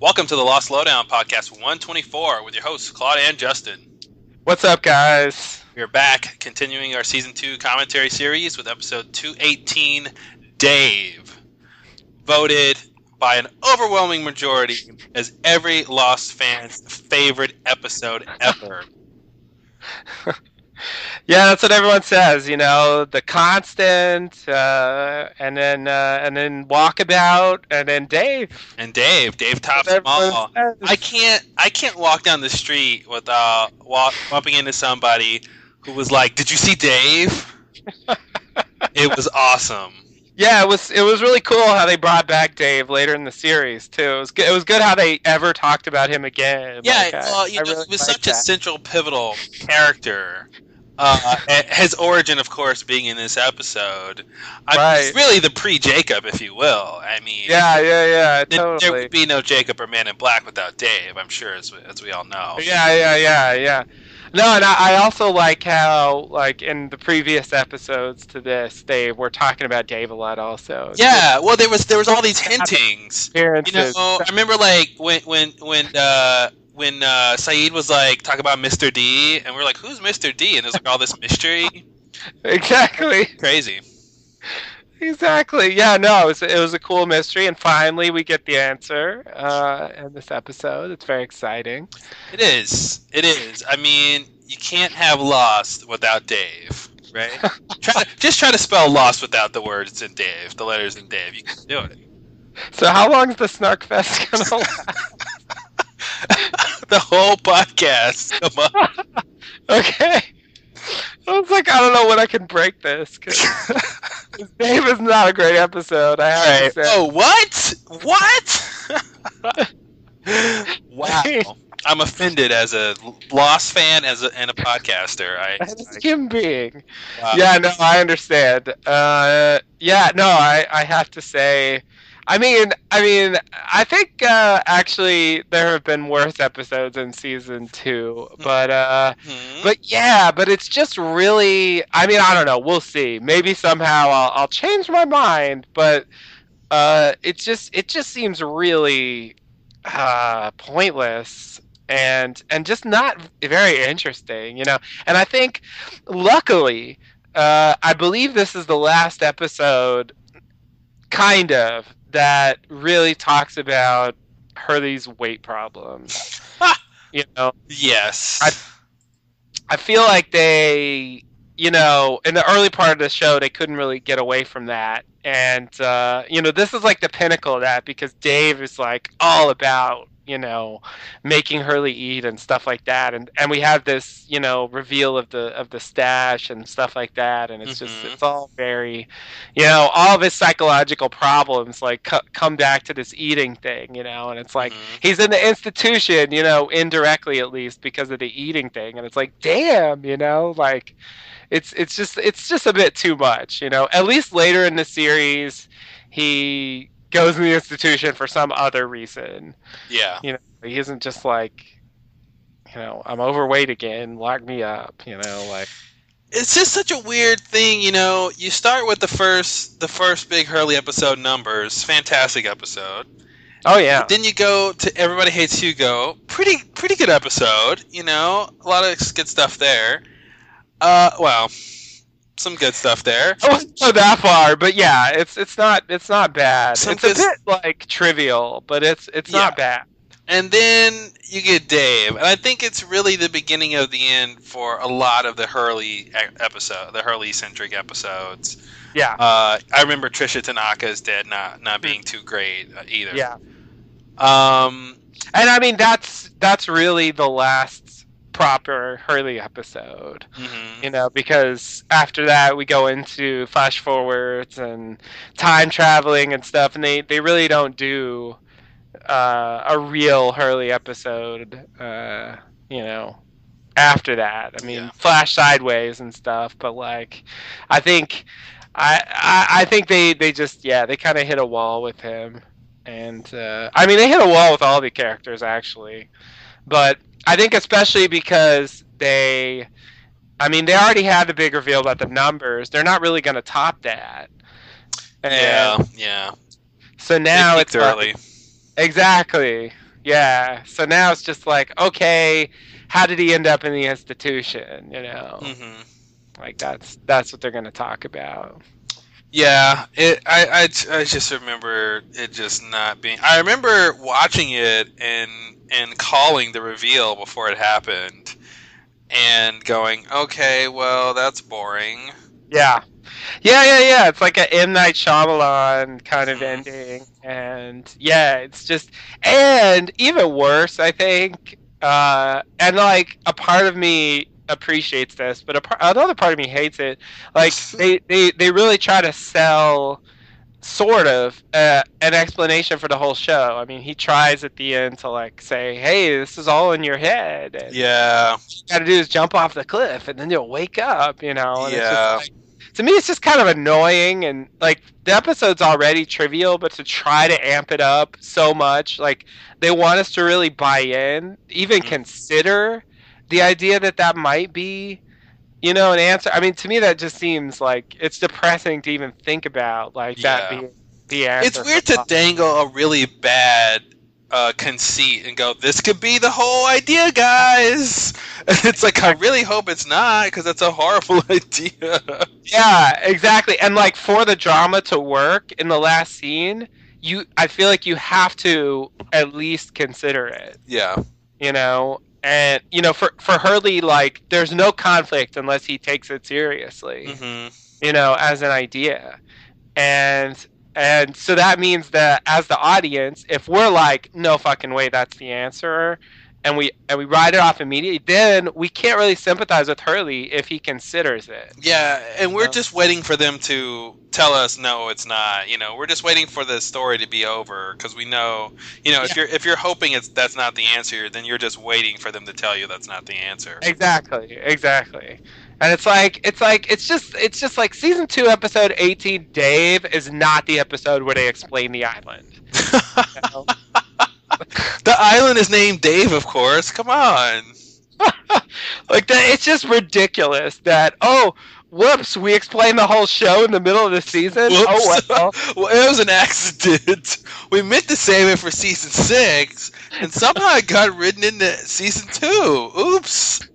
Welcome to the Lost Lowdown podcast 124 with your hosts Claude and Justin. What's up, guys? We are back, continuing our season two commentary series with episode 218, Dave, voted by an overwhelming majority as every Lost fan's favorite episode ever. Yeah, that's what everyone says. You know, the constant, uh, and then uh, and then walkabout, and then Dave. And Dave, Dave tops them all. says. I can't, I can't walk down the street without walk, bumping into somebody who was like, "Did you see Dave?" it was awesome. Yeah, it was it was really cool how they brought back Dave later in the series too. It was good, it was good how they ever talked about him again. Yeah, Like, I- well, you I know, really he was such a central, pivotal character. Uh, his origin, of course, being in this episode. I mean, Right. It's really the pre-Jacob, if you will. I mean, Yeah, yeah, yeah, th- There would be no Jacob or Man in Black without Dave. I'm sure, as, we- as we all know. Yeah, yeah, yeah, yeah. No, and I, I also like how, like in the previous episodes to this, they were talking about Dave a lot. Also, Yeah, well, there was there was all these hintings. You know, I remember like when when when uh, when uh, Sayid was like talking about Mr. D, and we are like, "Who's Mr. D?" And there's like all this mystery. exactly, Crazy. exactly. Yeah, no, it was it was a cool mystery, and finally we get the answer uh, in this episode. It's very exciting. It is. It is. I mean, you can't have Lost without Dave, right? try to, just try to spell Lost without the words in Dave, the letters in Dave. You can do it. So, how long is the Snark Fest gonna last? the whole podcast. Come on. okay. I was like, I don't know when I can break this. Dave is not a great episode. I have to say. Oh, what? What? wow. I'm offended as a Lost fan as a, and a podcaster. I, As a human being. wow. Yeah, no, I understand. Uh, yeah, no, I, I have to say, I mean, I mean, I think uh, actually there have been worse episodes in season two, but uh, Hmm? but yeah, but it's just really, I mean, I don't know, we'll see. Maybe somehow I'll, I'll change my mind, but uh, it just it just seems really uh, pointless and and just not very interesting, you know. And I think, luckily, uh, I believe this is the last episode, kind of, that really talks about Hurley's weight problems. you know, yes. I- I feel like they, you know, in the early part of the show, they couldn't really get away from that. And, uh, you know, this is like the pinnacle of that because Dave is like all about, you know, making Hurley eat and stuff like that. And, and we have this, you know, reveal of the, of the stash and stuff like that. And it's just, Mhm. it's all very, you know, all of his psychological problems like co- come back to this eating thing, you know, and it's like, Mhm. he's in the institution, you know, indirectly at least because of the eating thing, and it's like, damn, you know, like it's it's just it's just a bit too much, you know. At least later in the series, he goes in the institution for some other reason. yeah. You know, he isn't just like, you know, I'm overweight again, lock me up, you know, like it's just such a weird thing, you know. You start with the first the first big Hurley episode numbers, fantastic episode. oh yeah, Then you go to Everybody Hates Hugo, pretty pretty good episode, you know, a lot of good stuff there. Uh, well, some good stuff there. I wouldn't go that far, but yeah, it's it's not it's not bad. Some it's a bit like trivial, but it's it's not bad. And then you get Dave, and I think it's really the beginning of the end for a lot of the Hurley episode, the Hurley centric episodes. Yeah, Uh, I remember Tricia Tanaka's dead not not being too great uh, either. yeah. Um, And I mean that's that's really the last proper Hurley episode, mhm. you know, because after that we go into flash forwards and time traveling and stuff, and they they really don't do uh, a real Hurley episode, uh, you know. After that, I mean, Yeah. flash sideways and stuff, but like, I think, I I, I think they they just yeah they kind of hit a wall with him, and uh, I mean they hit a wall with all the characters actually, but I think especially because they, I mean they already had the big reveal about the numbers. They're not really going to top that. And yeah, yeah. So now it's peaked like- early. exactly, Yeah. So now it's just like, okay, how did he end up in the institution? You know, hmm like that's that's what they're going to talk about. Yeah, it. I, I I just remember it just not being. I remember watching it and and calling the reveal before it happened, and going, okay, well that's boring. Yeah. Yeah, yeah, yeah. It's like a M Night Shyamalan kind of Mhm. ending, and yeah, it's just, and even worse, I think. Uh, and like a part of me appreciates this, but a par- another part of me hates it. Like they, they, they really try to sell sort of uh, an explanation for the whole show. I mean, he tries at the end to like say, "Hey, this is all in your head." And Yeah, you got to do is jump off the cliff, and then you'll wake up. You know. And It's Yeah. just like, to me, it's just kind of annoying, and like the episode's already trivial, but to try to amp it up so much, like they want us to really buy in, even Mhm. consider the idea that that might be. You know, an answer. I mean, to me, that just seems like it's depressing to even think about, like that Yeah. being the answer. it's weird to dangle a really bad uh, conceit and go, "This could be the whole idea, guys." it's like I really hope it's not because that's a horrible idea. Yeah, exactly. And like for the drama to work in the last scene, you I feel like you have to at least consider it, yeah, you know? And you know, for for Hurley like there's no conflict unless he takes it seriously, hmm you know, as an idea. And and so that means that as the audience, if we're like no fucking way that's the answer and we and we write it off immediately, then we can't really sympathize with Hurley if he considers it. yeah, and we're Yeah. just waiting for them to tell us no, it's not. You know, we're just waiting for the story to be over because we know, you know, if you're if you're hoping it's that's not the answer, then you're just waiting for them to tell you that's not the answer. Exactly, exactly. And it's like it's like it's just it's just like season two, episode eighteen. Dave is not the episode where they explain the island. you know? The island is named Dave, of course. Come on. like that, it's just ridiculous that oh, whoops, we explained the whole show in the middle of the season. Oh well, well, it was an accident. We meant to save it for season six, and somehow it got written into season two. Oops.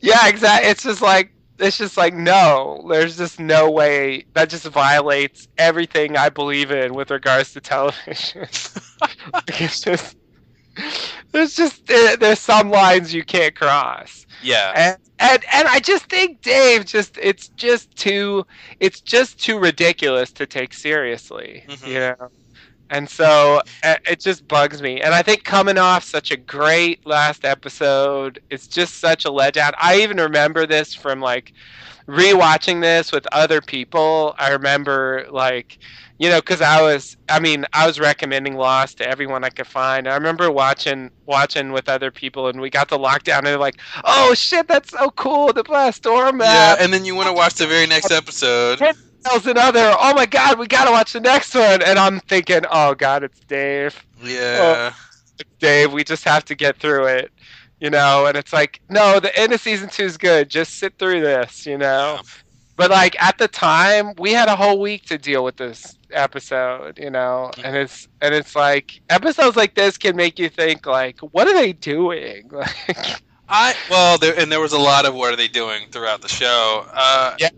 yeah, exactly. It's just like it's just like no, there's just no way that just violates everything I believe in with regards to television. it's just there's just there's some lines you can't cross. Yeah. and, and and I just think Dave just it's just too it's just too ridiculous to take seriously, Mhm. you know. And so uh, it just bugs me. And I think coming off such a great last episode, it's just such a letdown. I even remember this from like rewatching this with other people. I remember like you know because i was i mean i was recommending lost to everyone i could find i remember watching watching with other people and we got the lockdown and they're like oh shit that's so cool the blast storm Yeah, and then you want to watch the very next episode. There's another oh my god we gotta watch the next one. And i'm thinking oh god it's dave. Yeah. it's dave we just have to get through it you know? And it's like no the end of season two is good. Just sit through this you know? But like at the time we had a whole week to deal with this episode you know? Mm-hmm. And it's and it's like episodes like this can make you think like what are they doing? Like I well, there and there was a lot of what are they doing throughout the show. Uh, Yeah.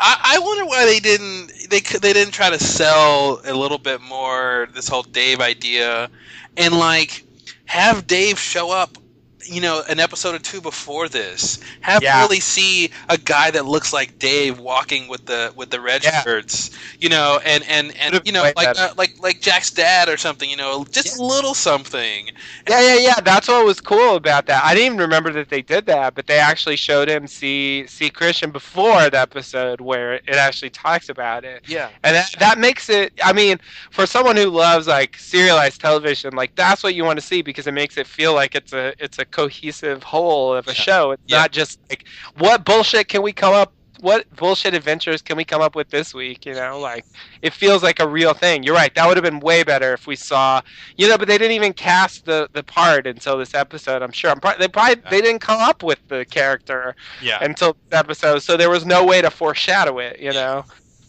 I, I wonder why they didn't they they didn't try to sell a little bit more this whole Dave idea, and like have Dave show up. You know, an episode or two before this, have Yeah. really see a guy that looks like Dave walking with the with the red Yeah. shirts. You know, and and and you know, like uh, like like Jack's dad or something. You know, just a little something. yeah yeah yeah that's what was cool about that i didn't even remember that they did that but they actually showed him see see christian before the episode where it actually talks about it Yeah, and that, that makes it i mean for someone who loves like serialized television like that's what you want to see because it makes it feel like it's a it's a cohesive whole of a show. It's Yeah. not just like what bullshit can we come up what bullshit adventures can we come up with this week you know? Like it feels like a real thing. You're right. That would have been way better if we saw you know but they didn't even cast the the part until this episode i'm sure. I'm pro- they probably they didn't come up with the character yeah. until this episode so there was no way to foreshadow it you know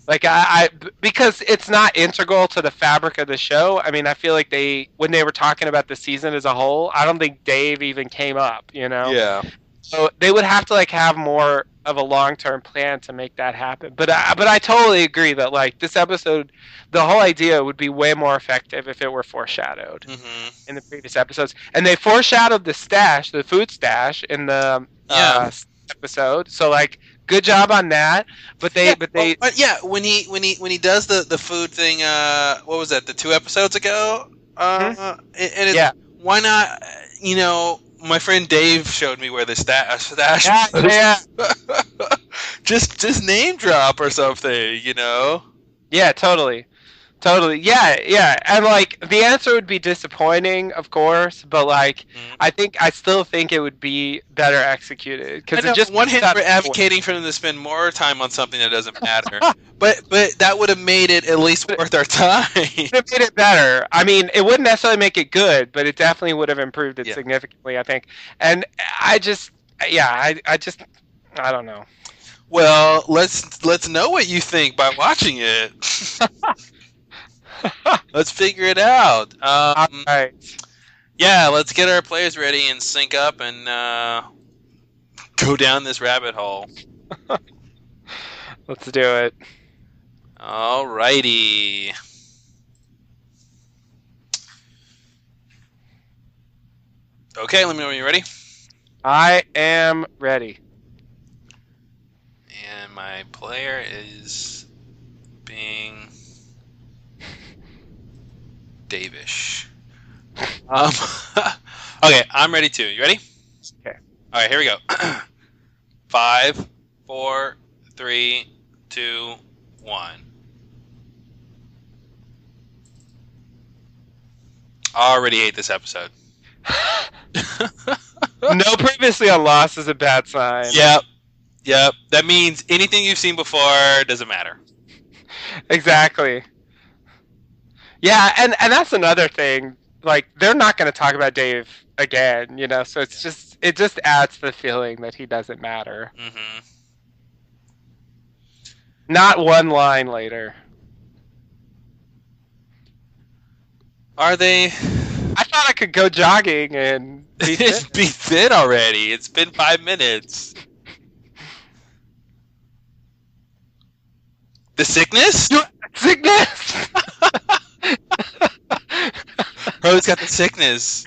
Like I, I, because it's not integral to the fabric of the show. I mean, I feel like they, when they were talking about the season as a whole, I don't think Dave even came up. You know. Yeah. So they would have to like have more of a long term plan to make that happen. But I, but I totally agree that like this episode, the whole idea would be way more effective if it were foreshadowed hmm in the previous episodes. And they foreshadowed the stash, the food stash, in the Yeah. uh, episode. So like, good job on that. But they, yeah, but they, well, but yeah, when he when he when he does the the food thing, uh, what was that? The two episodes ago, uh, and, and it's, Yeah. why not? uh, You know, my friend Dave showed me where the sta- stash. yeah, was. yeah, just just name drop or something, you know. yeah, totally. Totally, yeah, yeah, and like the answer would be disappointing, of course, but like Mhm. I think I still think it would be better executed because it just one hand for advocating for them to spend more time on something that doesn't matter, but but that would have made it at least worth our time. have made it better. I mean, it wouldn't necessarily make it good, but it definitely would have improved it Yeah. significantly. I think, and I just, yeah, I, I just, I don't know. well, let's let's know what you think by watching it. let's figure it out. All Um, right, yeah, let's get our players ready and sync up and uh, go down this rabbit hole. let's do it. Alrighty. Okay, let me know when you're ready. I am ready. And my player is being Davish. Um, okay, I'm ready too. You ready? Okay. All right, here we go. Five, four, three, two, one. Already hate this episode. no previously on Lost is a bad sign. Yep. Yep. That means anything you've seen before doesn't matter. exactly. Yeah, and and that's another thing. Like they're not going to talk about Dave again, you know. So it's just it just adds the feeling that he doesn't matter. hmm Not one line later. Are they? I thought I could go jogging and be fit. be fit already. It's been five minutes. The sickness? sickness. Bro's got the sickness.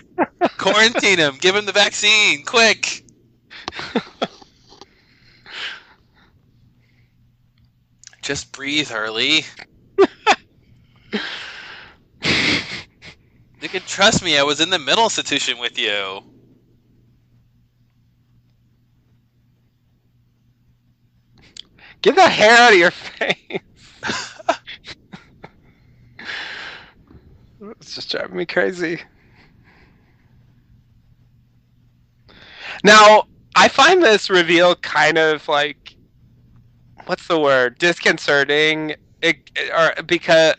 Quarantine him. Give him the vaccine. Quick. Just breathe, Hurley. You can trust me. I was in the mental institution with you. Get that hair out of your face. it's just driving me crazy. Now, I find this reveal kind of like what's the word? Disconcerting. It, or because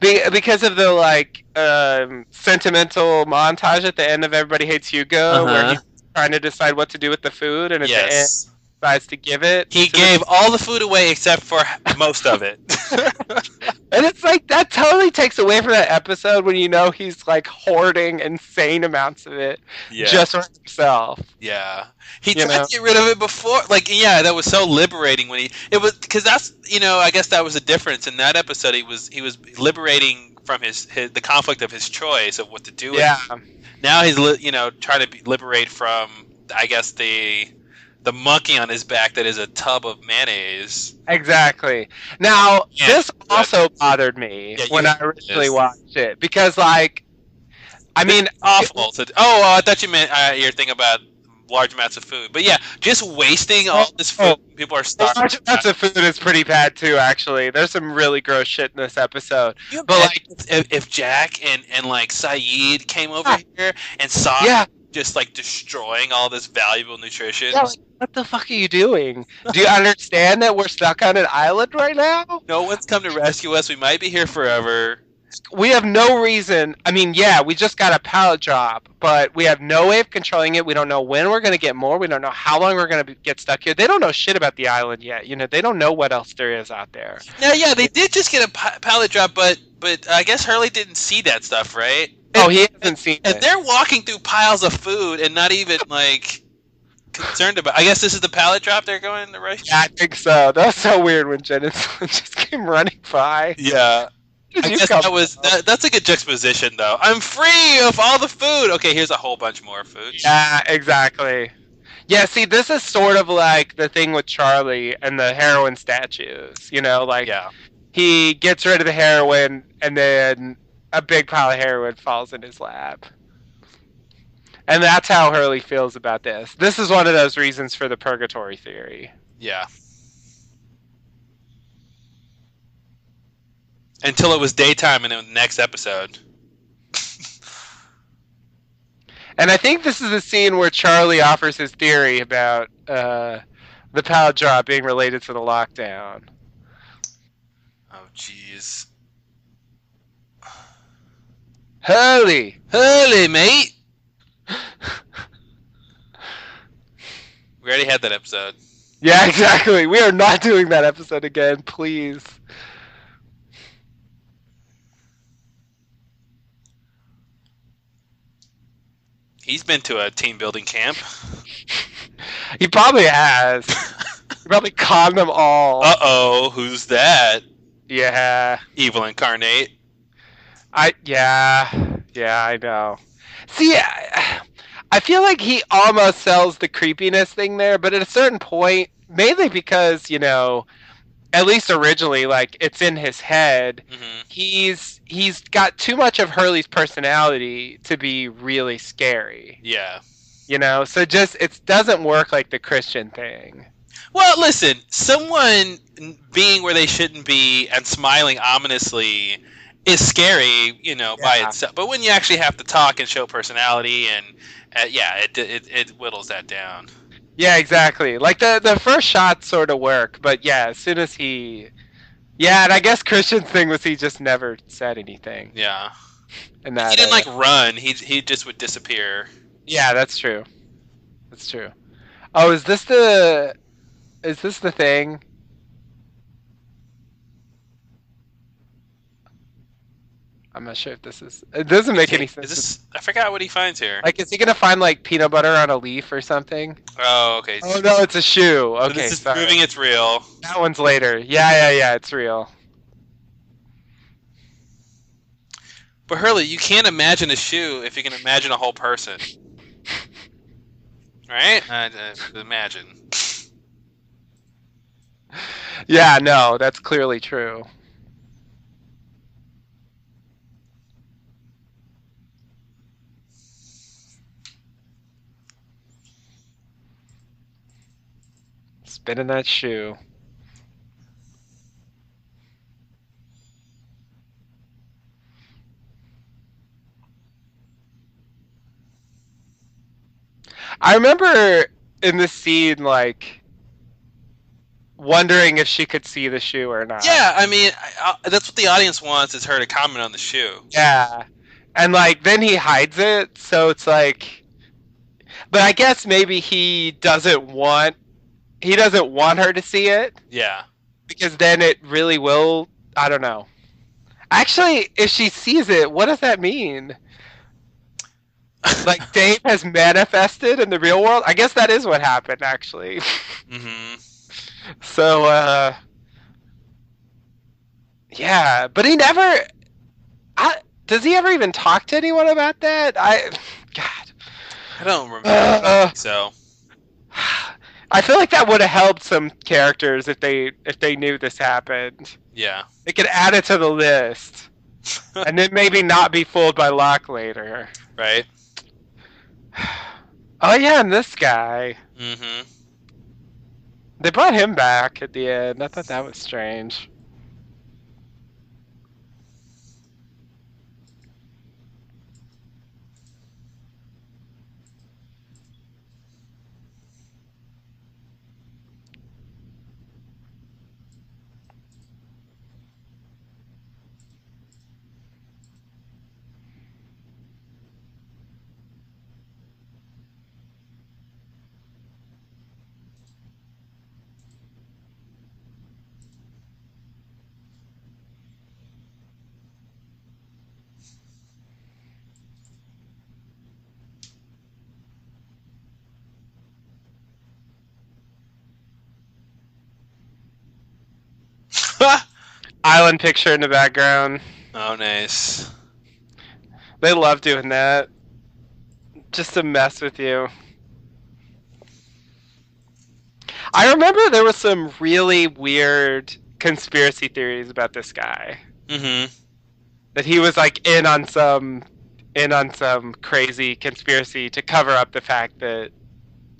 be- because of the like um, sentimental montage at the end of Everybody Hates Hugo, where Uh-huh. he's trying to decide what to do with the food, and at the end Yes. Decides to give it. He to the gave all the food away except for most of it. And it's like that totally takes away from that episode when you know he's like hoarding insane amounts of it yeah. just for himself. Yeah, he You tried know? to get rid of it before. Like, yeah, that was so liberating when he it was because that's you know I guess that was the difference in that episode. He was he was liberating from his, his the conflict of his choice of what to do. with Yeah. Now he's you know trying to be, liberate from I guess the the monkey on his back that is a tub of mayonnaise. Exactly. Now, Yeah, this also bothered me Yeah, when I originally watched it because, like, I mean, Awful. To, oh, I thought you meant uh, your thing about large amounts of food, but yeah, just wasting all this food. Oh. People are starving. Large amounts of food is pretty bad too. Actually, there's some really gross shit in this episode. You But, like, if, if Jack and, and like Sayid came over here and saw Yeah, just like destroying all this valuable nutrition, yeah. Like, what the fuck are you doing? Do you understand that we're stuck on an island right now? no one's come to rescue us. We might be here forever. we have no reason. I mean, yeah, we just got a pallet drop, but we have no way of controlling it. We don't know when we're going to get more. We don't know how long we're going to get stuck here. They don't know shit about the island yet. You know, they don't know what else there is out there. Now, yeah, they did just get a pallet drop, but but I guess Hurley didn't see that stuff, right? Oh, he hasn't seen And it. they're walking through piles of food and not even like concerned about. I guess this is the pallet drop they're going the right. Yeah, I think so. That was so weird when Jen just came running by. Yeah. I guess that was that, that's a good juxtaposition though. I'm free of all the food. Okay, here's a whole bunch more food. Yeah, exactly. Yeah, see, this is sort of like the thing with Charlie and the heroin statues. You know, like Yeah. he gets rid of the heroin, and then a big pile of heroin falls in his lap. And that's how Hurley feels about this. This is one of those reasons for the purgatory theory. Yeah. Until it was daytime in the next episode. And I think this is the scene where Charlie offers his theory about uh, the pallet drop being related to the lockdown. Oh jeez. Hurley! Holy mate. We already had that episode. Yeah, exactly. We are not doing that episode again, please. He's been to a team building camp. He probably has. He probably conned them all. Uh oh, who's that? yeah. Evil incarnate. I yeah. Yeah, I know. See, I, I feel like he almost sells the creepiness thing there, but at a certain point, mainly because, you know, at least originally like it's in his head, hmm he's he's got too much of Hurley's personality to be really scary. Yeah. You know, so just it doesn't work like the Christian thing. Well, listen, someone being where they shouldn't be and smiling ominously is scary, you know, by itself. But when you actually have to talk and show personality, and uh, yeah, it, it it whittles that down. Yeah, exactly. Like the the first shots sort of work, but yeah, as soon as he, yeah, and I guess Christian's thing was he just never said anything, Yeah, and that he didn't uh, like run. He he just would disappear. Yeah, that's true. That's true. Oh, is this the, is this the thing? I'm not sure if this is. It doesn't make any Is sense. this? I forgot what he finds here. Like, is he gonna find like peanut butter on a leaf or something? oh, okay. Oh no, it's a shoe. So Okay, this is sorry. proving it's real. That one's later. Yeah, yeah, yeah. It's real. But Hurley, you can't imagine a shoe if you can imagine a whole person. Right? Uh, uh, imagine. Yeah, no, that's clearly true. Spinning that shoe. I remember in this scene, like, wondering if she could see the shoe or not. Yeah, I mean, I, I, that's what the audience wants is her to comment on the shoe. Yeah. And like then he hides it, so it's like but I guess maybe he doesn't want he doesn't want her to see it Yeah. because then it really will I don't know. Actually, if she sees it, what does that mean? Like Dave has manifested in the real world? I guess that is what happened actually. hmm So uh Yeah, but he never I does he ever even talk to anyone about that? I God. I don't remember. Uh, so I feel like that would have helped some characters if they if they knew this happened. yeah. They could add it to the list. and then maybe not be fooled by Locke later. right. Oh yeah, and this guy. Mm-hmm. They brought him back at the end. I thought that was strange. island picture in the background. Oh, nice. They love doing that. Just to mess with you. I remember there was some really weird conspiracy theories about this guy. Mm-hmm. That he was like in on some in on some crazy conspiracy to cover up the fact that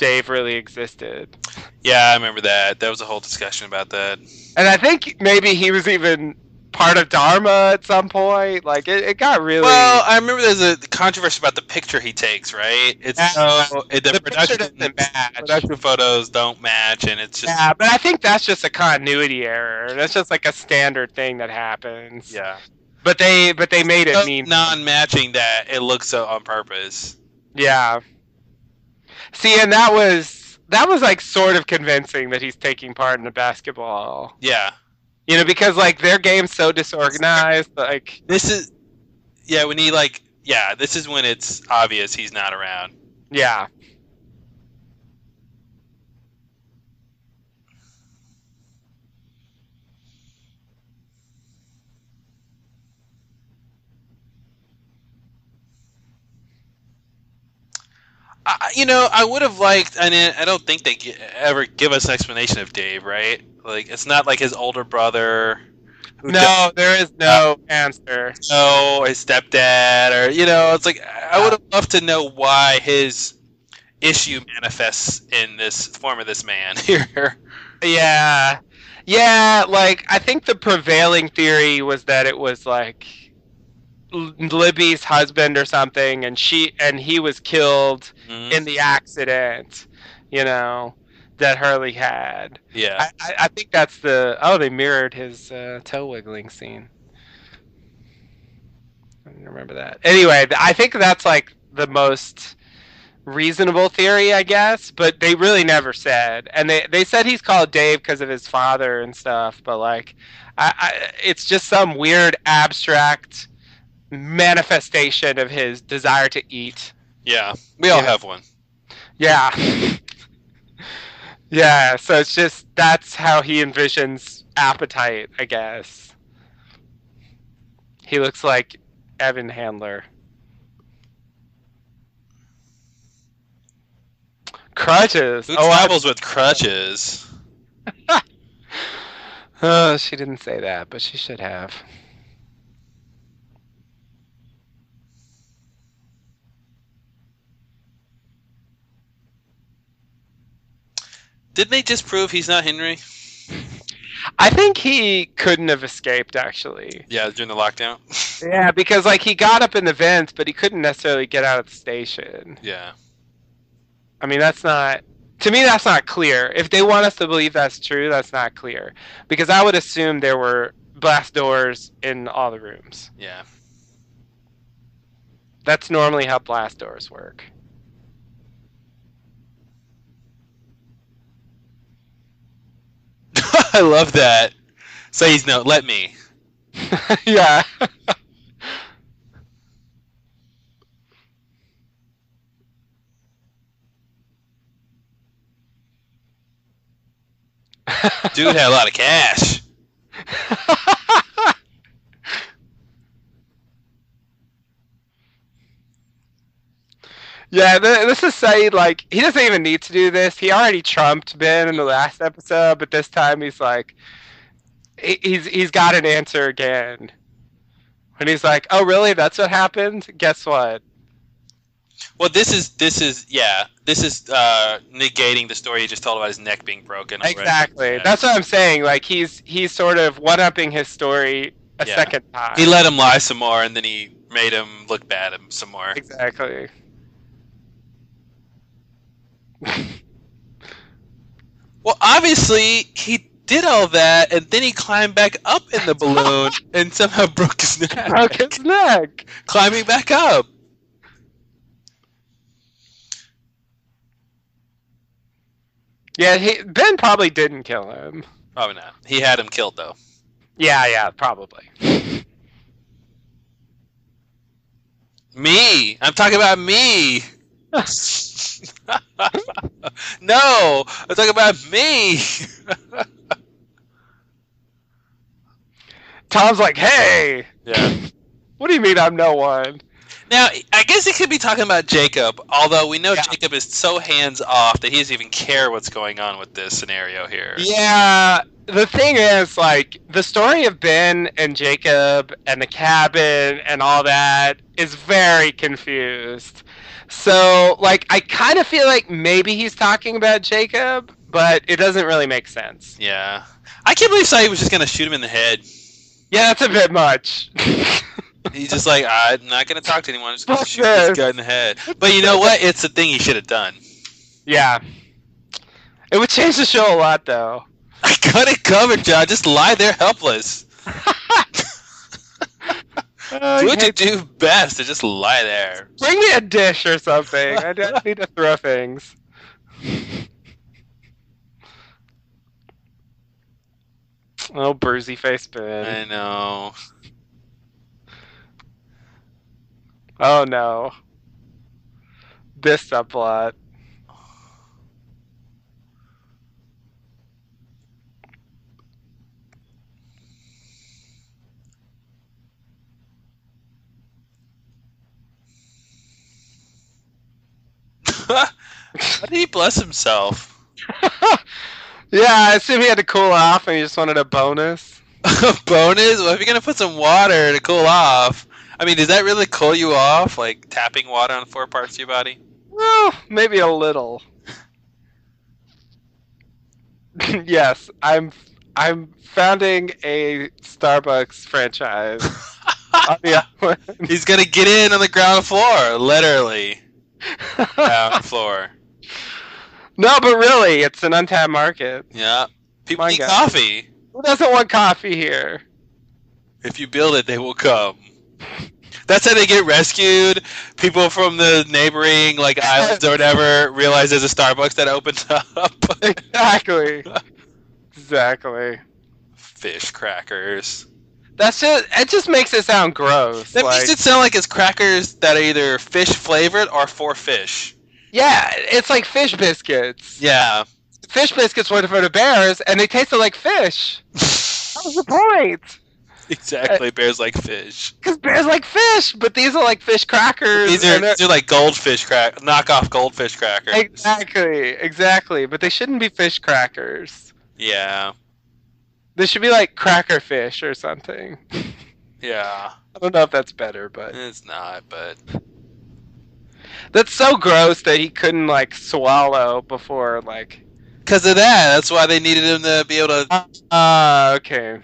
Dave really existed. Yeah, I remember that. There was a whole discussion about that. And I think maybe he was even part of Dharma at some point. Like it, it got really Well, I remember there's a controversy about the picture he takes, right? It's Yeah. so it, the, The production, doesn't match. production photos don't match, and it's just Yeah, but I think that's just a continuity error. That's just like a standard thing that happens. yeah. But they but they made it So mean non-matching that it looks so on purpose. Yeah. See, and that was that was like sort of convincing that he's taking part in a basketball. Yeah, You know, because like their game's so disorganized, like this is yeah when he like yeah this is when it's obvious he's not around. yeah. I, you know, I would have liked, and mean, I don't think they ever give us an explanation of Dave, right? Like, it's not like his older brother. No, there is no uh, answer. doesn't his stepdad, or you know, it's like I would have loved to know why his issue manifests in this form of this man here. Yeah. Yeah, like I think the prevailing theory was that it was like Libby's husband or something and she and he was killed Mhm. in the accident, you know, that Hurley had. yeah, I, I, I think that's the oh they mirrored his uh, toe wiggling scene. I don't remember that. Anyway, I think that's like the most reasonable theory, I guess. But they really never said, and they they said he's called Dave because of his father and stuff. But like, I, I, it's just some weird abstract manifestation of his desire to eat. yeah. We all Yeah. have one. Yeah. yeah, so it's just that's how he envisions appetite, I guess. He looks like Evan Handler. Crutches. Who Oh, I, travels with crutches? oh, she didn't say that, but she should have. Didn't they just prove he's not Henry? I think he couldn't have escaped actually. Yeah, during the lockdown. Yeah, because like he got up in the vents, but he couldn't necessarily get out of the station. yeah. I mean, that's not. To me, that's not clear. If they want us to believe that's true, that's not clear. Because I would assume there were blast doors in all the rooms. Yeah. That's normally how blast doors work. I love that. Say he's no. Let me. yeah. Dude had a lot of cash. yeah, th- this is Sayid. Like, he doesn't even need to do this. He already trumped Ben in the last episode, but this time he's like, he- he's he's got an answer again. And he's like, "Oh, really? That's what happened? Guess what? Well, this is this is yeah. This is uh, negating the story you just told about his neck being broken. already. Exactly. Yeah. That's what I'm saying. Like he's he's sort of one upping his story a Yeah. second time. He let him lie some more, and then he made him look bad him some more. exactly. Well, obviously he did all that, and then he climbed back up in the balloon and somehow broke his neck. Broke his neck. Climbing back up. Yeah, he, Ben probably didn't kill him. Probably not. He had him killed though. Yeah, yeah, probably. Me. I'm talking about me. no, I'm talking about me. Tom's like, "Hey, Yeah. what do you mean I'm no one?" Now, I guess he could be talking about Jacob, although we know Yeah. Jacob is so hands off that he doesn't even care what's going on with this scenario here. Yeah, the thing is, like, the story of Ben and Jacob and the cabin and all that is very confused. So, like, I kind of feel like maybe he's talking about Jacob, but it doesn't really make sense. Yeah. I can't believe Sai was just going to shoot him in the head. Yeah, that's a bit much. He's just like, I'm not going to talk to anyone. I'm just going to shoot this this. guy in the head. But you know what? It's the thing he should have done. yeah. It would change the show a lot, though. I got it covered, John. Just lie there helpless. Uh, do what you do best, to just lie there. bring me a dish or something. I just need to throw things. Oh, Bruzy face Ben. I know. Oh no. This subplot. How did he bless himself? Yeah, I assume he had to cool off and he just wanted a bonus. A bonus? Well, if you're gonna put some water to cool off, I mean, does that really cool you off? Like tapping water on four parts of your body? Well, maybe a little. yes, I'm I'm founding a Starbucks franchise. on the island. He's gonna get in on the ground floor, literally ground floor. No, but really, it's an untapped market. Yeah, people My need God. coffee. Who doesn't want coffee here? If you build it, they will come. That's how they get rescued. People from the neighboring like islands or whatever realize there's a Starbucks that opens up. Exactly. exactly. Fish crackers. That's just it. Just makes it sound gross. That like- makes it sound like it's crackers that are either fish flavored or for fish. Yeah, it's like fish biscuits. Yeah. Fish biscuits were for the bears, and they tasted like fish. That was the point. exactly. Bears like fish. Because bears like fish, but these are like fish crackers. These are they're- these are like goldfish crack knockoff goldfish crackers. exactly, exactly. But they shouldn't be fish crackers. Yeah. They should be like cracker fish or something. Yeah. I don't know if that's better, but It's not, but that's so gross that he couldn't like swallow before like. because of that, that's why they needed him to be able to. Ah, okay.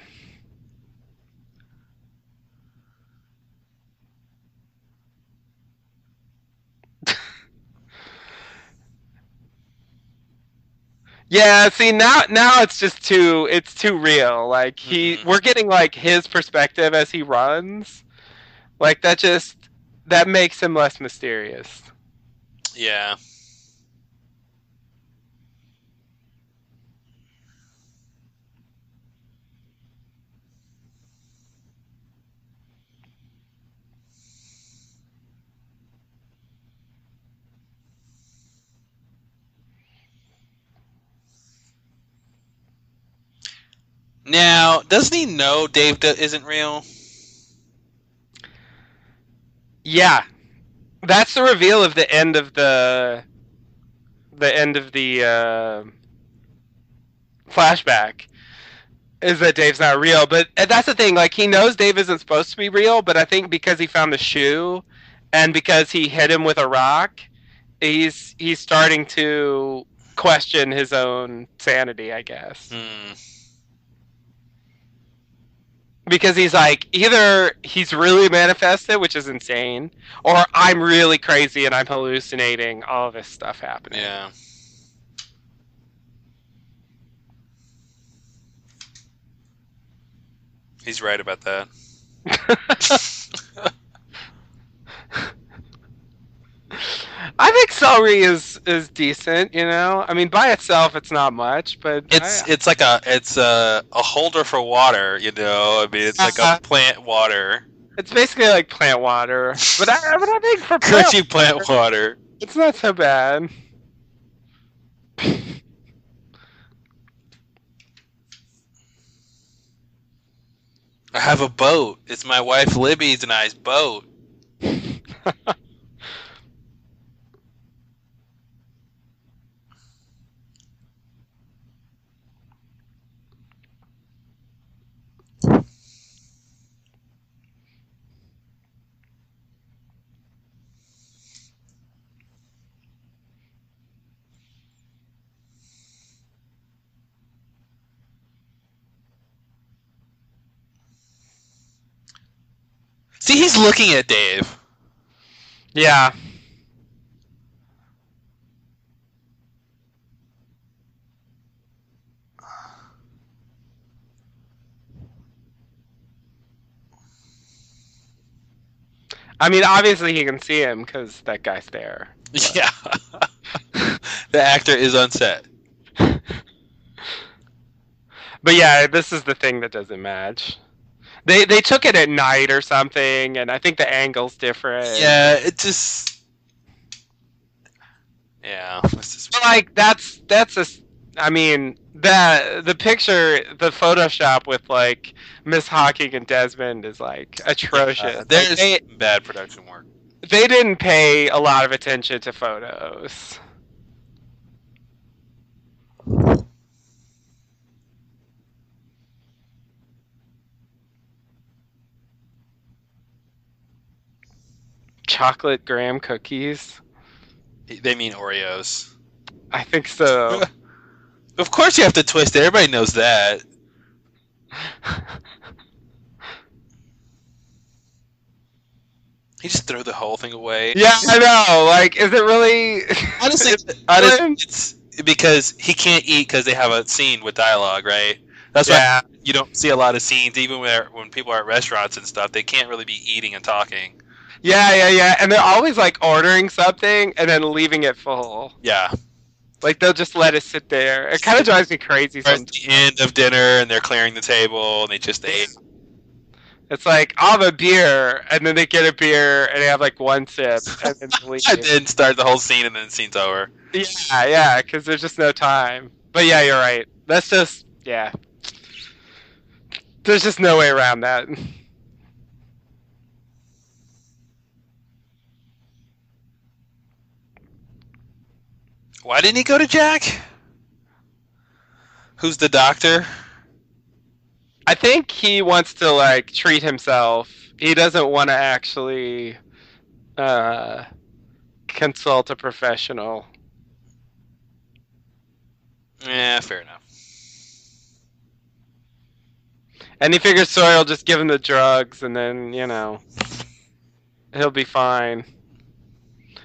Yeah, see now now it's just too it's too real. Like he Mhm. we're getting like his perspective as he runs. Like that just that makes him less mysterious. Yeah. Now, doesn't he know Dave isn't real? Yeah. That's the reveal of the end of the the end of the uh, flashback is that Dave's not real. But that's the thing, like he knows Dave isn't supposed to be real, but I think because he found the shoe and because he hit him with a rock, he's he's starting to question his own sanity, I guess. Hmm. Because he's like either he's really manifested which is insane or i'm really crazy and i'm hallucinating all this stuff happening Yeah. He's right about that. i think celery is is decent you know i mean by itself it's not much but It's I- it's like a it's a, a holder for water, you know. I mean, it's like Uh-huh. a plant water, it's basically like plant water but i, but I think for plant, crunchy plant water. it's not so bad I have a boat. It's my wife Libby's and I's boat. See, he's looking at Dave. Yeah. I mean, obviously he can see him because that guy's there. Yeah. the actor is on set. But yeah, this is the thing that doesn't match. They they took it at night or something, and I think the angle's different. Yeah, it just. Yeah, just. But, like that's that's a. s- I mean that the picture, the Photoshop with like Miss Hawking and Desmond is like atrocious. Uh, Like, there's they, bad production work. they didn't pay a lot of attention to photos. Chocolate graham cookies. They mean Oreos. I think so. Of course, you have to twist it. Everybody knows that. He just threw the whole thing away. yeah, I know. Like, is it really? Honestly, It's- honestly, it's because he can't eat because they have a scene with dialogue, right? That's why you don't see a lot of scenes, even where when people are at restaurants and stuff. They can't really be eating and talking. Yeah, yeah, yeah. And they're always like ordering something and then leaving it full. Yeah, Like they'll just let it sit there. It kind of drives me crazy. or at the end of dinner, and they're clearing the table, and they just ate. It's like I'll have a beer, and then they get a beer and they have like one sip and then leave. and then start the whole scene, and then the scene's over. Yeah, yeah, because there's just no time. But yeah, you're right. That's just yeah. There's just no way around that. Why didn't he go to Jack? Who's the doctor? I think he wants to like treat himself. He doesn't want to actually uh, consult a professional. Yeah, fair enough. And he figures Sawyer will just give him the drugs, and then you know he'll be fine.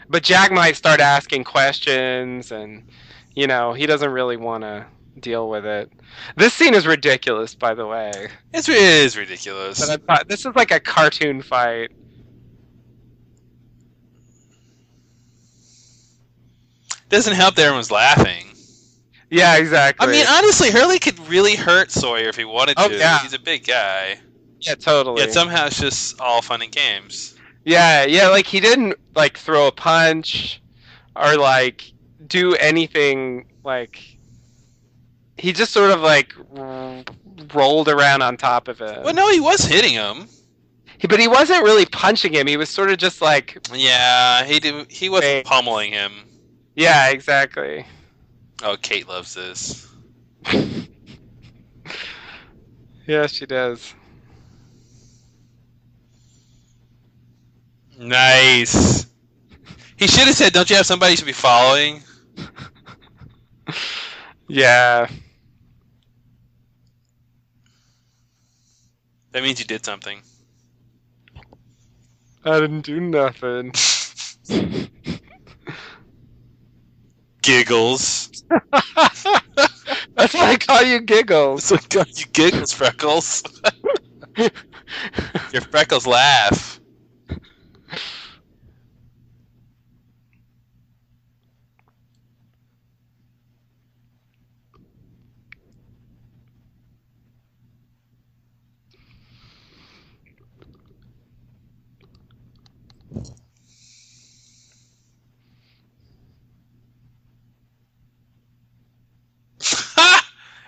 But Jack might start asking questions, and you know he doesn't really want to deal with it. This scene is ridiculous, by the way. It's, it is ridiculous. But I thought this is like a cartoon fight. Doesn't help that everyone's laughing. Yeah, exactly. I mean, honestly, Hurley could really hurt Sawyer if he wanted to. Oh, to. yeah. He's a big guy. yeah, totally. Yet somehow it's just all fun and games. Yeah, yeah, like he didn't like throw a punch or like do anything like he just sort of like r- rolled around on top of it. Well, no, he was hitting him. He- but he wasn't really punching him. He was sort of just like Yeah, he did. He wasn't Hey. pummeling him. yeah, exactly. Oh, Kate loves this. yeah, she does. Nice. He should have said, "Don't you have somebody you should be following?" Yeah. That means you did something. I didn't do nothing. Giggles. That's why I call you giggles. Like, don't you giggles, Freckles. Your Freckles laugh.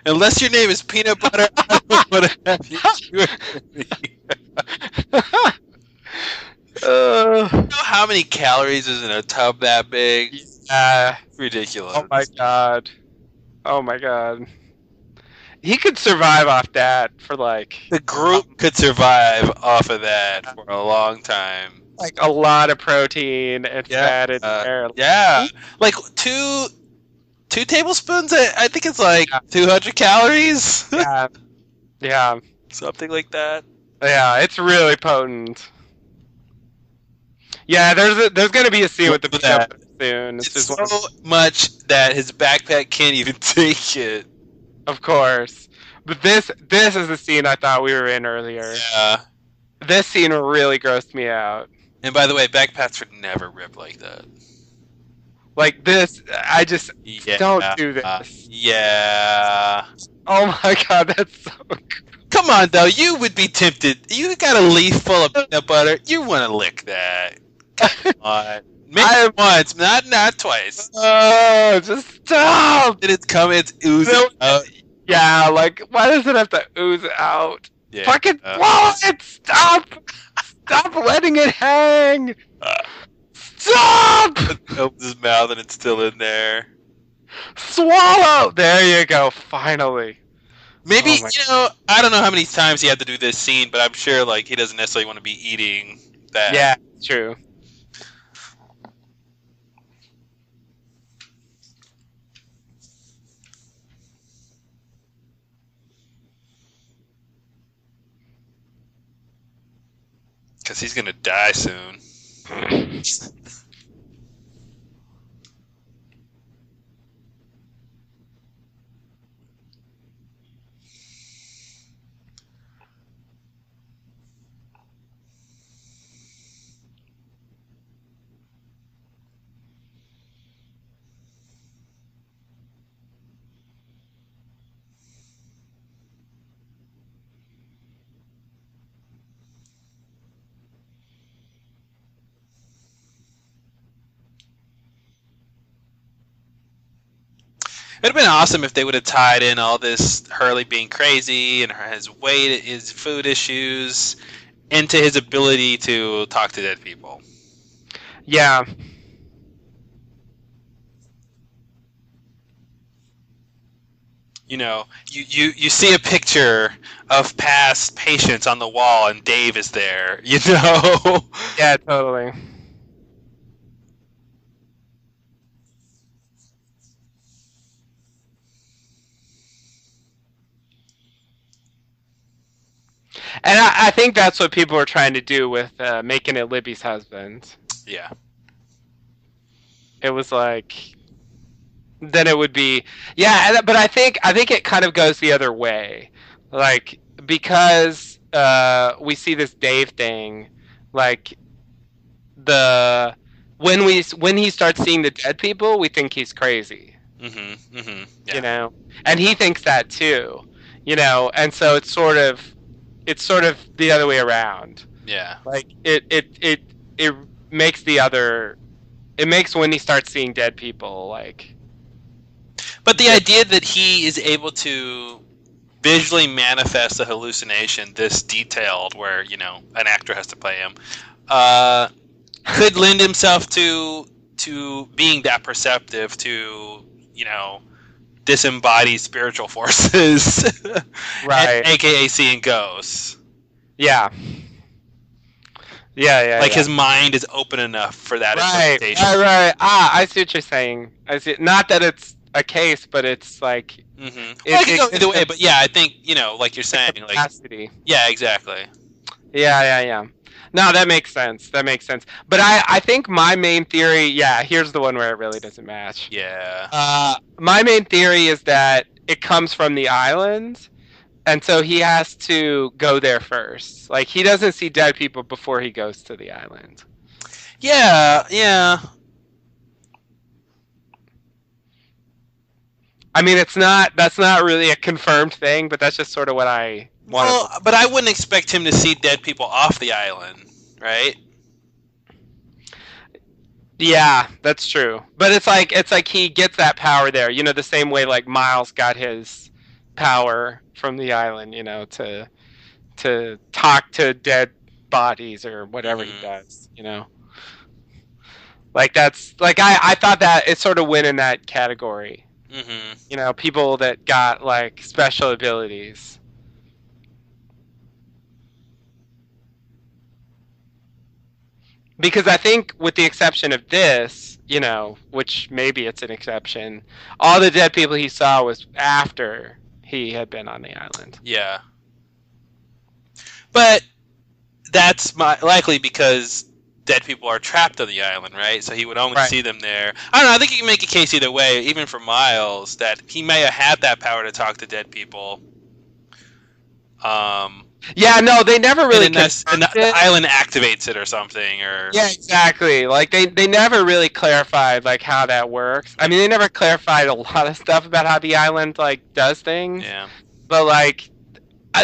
Unless your name is peanut butter, I don't want to have you. Uh, You know how many calories is in a tub that big? yeah. Ridiculous. Oh my god. Oh my god. He could survive off that for like The group could survive off of that for a long time. like a lot of protein and Yeah, fat in uh, there. Yeah, like two two tablespoons. I, I think it's like Yeah. 200 calories, Yeah. Yeah. something like that. Yeah, it's really potent. Yeah, there's a, there's gonna be a scene with the Look peanut at butter soon. It's It's just so one- much that his backpack can't even take it. of course. But this this is the scene I thought we were in earlier. Yeah. This scene really grossed me out. And by the way, backpacks would never rip like that. Like this, I just Yeah. don't do Uh, this. yeah. Oh my god, that's so. Come on, though. You would be tempted. You got a leaf full of peanut butter. You want to lick that. Come on. Maybe I- once, not not twice. Oh, just stop! Did it come? It's oozing No. out. Yeah, like why does it have to ooze out? Yeah. Fucking uh, swallow it! Stop! Stop letting it hang! Stop! opens his mouth and it's still in there. Swallow! There you go, finally. Maybe Oh you know. I don't know how many times he had to do this scene, but I'm sure like he doesn't necessarily want to be eating that. Yeah, true. because he's gonna die soon. It'd have been awesome if they would have tied in all this Hurley being crazy and his weight, his food issues, into his ability to talk to dead people. Yeah. You know, you, you, you see a picture of past patients on the wall, and Dave is there. You know, Yeah, totally. And I, I think that's what people are trying to do with uh, making it Libby's husband. yeah, It was like, then it would be, yeah. But I think I think it kind of goes the other way, like because uh, we see this Dave thing, like the when we when he starts seeing the dead people, we think he's crazy. mm-hmm, mm-hmm, yeah. you know and he thinks that too you know and so it's sort of it's sort of the other way around. Yeah, like it it it it makes the other it makes when he starts seeing dead people like But the idea that he is able to visually manifest a hallucination this detailed, where you know an actor has to play him, uh, could lend himself to to being that perceptive to you know disembodied spiritual forces, Right. AKA seeing ghosts. yeah yeah yeah like yeah. his mind is open enough for that right interpretation. right right ah i see what you're saying i see not that it's a case but it's like Mm-hmm. It- well, could it- go either way, but yeah, I think you know, like you're saying, like capacity yeah, exactly. Yeah, yeah, yeah. No, that makes sense. That makes sense. But I, I think my main theory, yeah, here's the one where it really doesn't match. Yeah. Uh, my main theory is that it comes from the island, and so he has to go there first. Like he doesn't see dead people before he goes to the island. Yeah, yeah. I mean, it's not that's not really a confirmed thing, but that's just sort of what I Well, but I wouldn't expect him to see dead people off the island, right? Yeah, that's true. But it's like it's like he gets that power there. You know, the same way like Miles got his power from the island, you know, to to talk to dead bodies or whatever he Mhm. does, you know. Like that's like I I thought that it sort of went in that category, hmm you know, people that got like special abilities. Because I think, with the exception of this, you know, which maybe it's an exception, all the dead people he saw was after he had been on the island. Yeah. But that's my, likely because dead people are trapped on the island, right? So he would only Right. see them there. I don't know. I think you can make a case either way, even for Miles, that he may have had that power to talk to dead people. Um, Yeah, no, they never really and, then and the, the island activates it or something, or Yeah, exactly. Like they they never really clarified like how that works. I mean, they never clarified a lot of stuff about how the island like does things. yeah. But like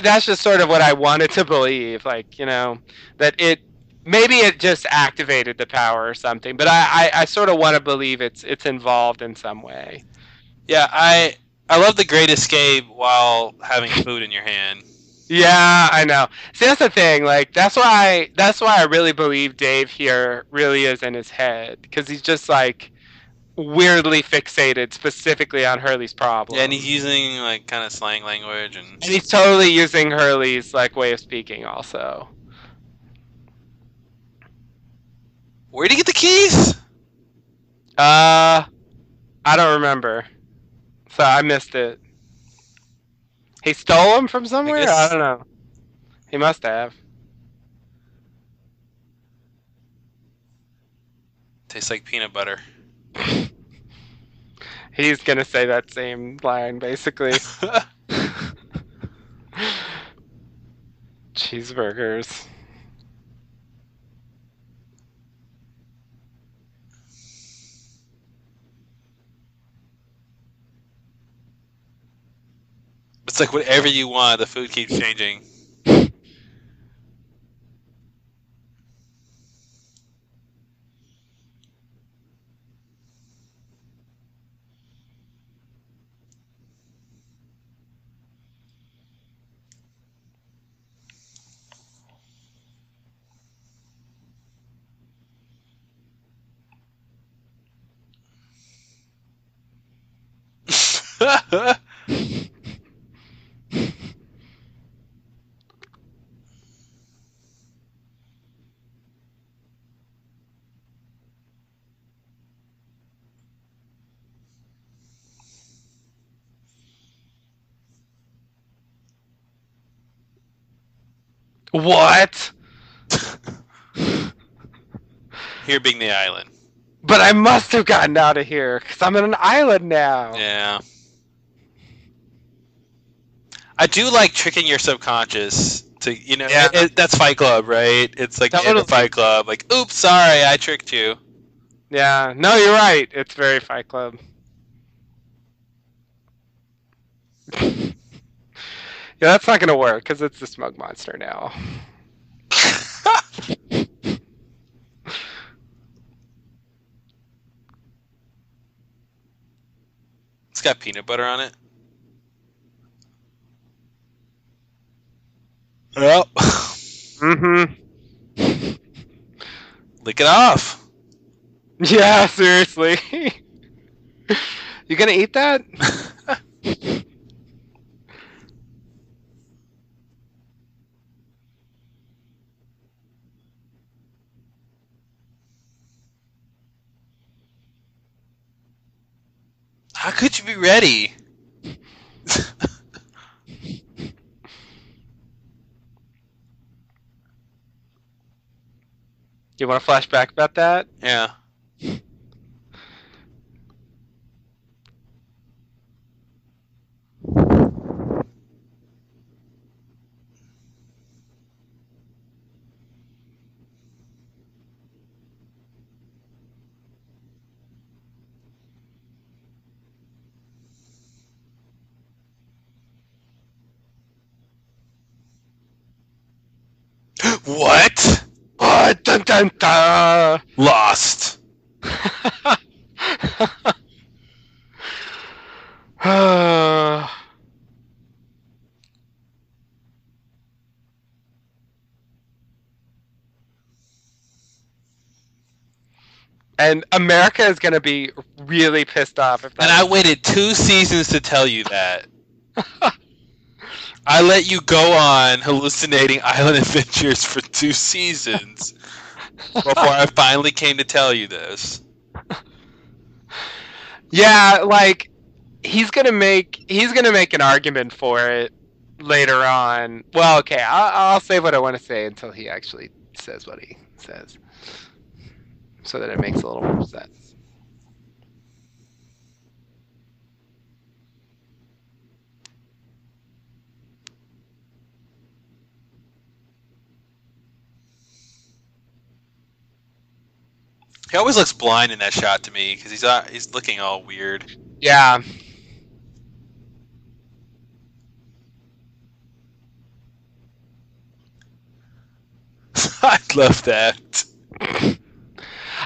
that's just sort of what I wanted to believe. Like you know that it maybe it just activated the power or something. But I I, I sort of want to believe it's it's involved in some way. Yeah, I I love the Great Escape while having food in your hand. Yeah, I know. See, that's the thing. Like, that's why. That's why I really believe Dave here really is in his head because he's just like weirdly fixated specifically on Hurley's problem. Yeah, and he's using like kind of slang language and and he's totally using Hurley's like way of speaking also. Where'd he get the keys? Uh, I don't remember, so I missed it. He stole them from somewhere. I, guess- don't know. He must have. Tastes like peanut butter. He's gonna say that same line basically. Cheeseburgers. It's like whatever you want, the food keeps changing. What? Here being the island. But I must have gotten out of here because I'm on an island now. Yeah. I do like tricking your subconscious to, you know, Yeah. it- it- that's Fight Club, right? It's like the end. Fight Club. Like, oops, sorry, I tricked you. Yeah. No, you're right. It's very Fight Club. yeah, that's not gonna work because it's the Smoke Monster now. It's got peanut butter on it. Oh, Mm-hmm. lick it off. Yeah, seriously. you gonna eat that? How could you be ready? You want to flashback about that? Yeah. What? What? dun, dun, dun. Lost. And America is going to be really pissed off. If and I waited two seasons to tell you that. I let you go on hallucinating island adventures for two seasons before I finally came to tell you this. Yeah, like he's gonna make he's gonna make an argument for it later on. Well, okay, I'll, I'll say what I want to say until he actually says what he says, so that it makes a little more sense. He always looks blind in that shot to me because he's uh, he's looking all weird. Yeah. I love that.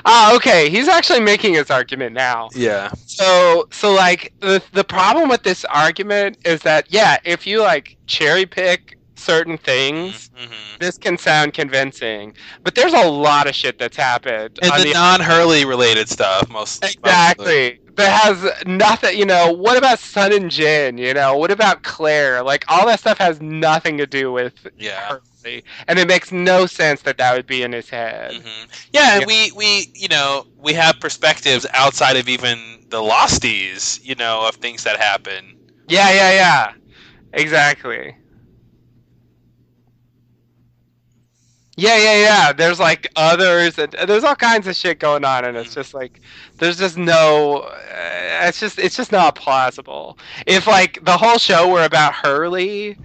Ah, okay. He's actually making his argument now. Yeah. So, so like the the problem with this argument is that yeah, if you like cherry pick certain things, hmm this can sound convincing. But there's a lot of shit that's happened. And on the, the- non-Hurley related stuff, most mostly. exactly. That has nothing. You know, what about Sun and Jin? You know, what about Claire? Like all that stuff has nothing to do with Yeah. Hurley, and it makes no sense that that would be in his head. hmm Yeah, and Yeah. we we you know we have perspectives outside of even the Losties, you know, of things that happen. Yeah, yeah, yeah. Exactly. Yeah, yeah, yeah. There's like others, and and there's all kinds of shit going on, and it's just like there's just no. Uh, it's just it's just not plausible. If like the whole show were about Hurley,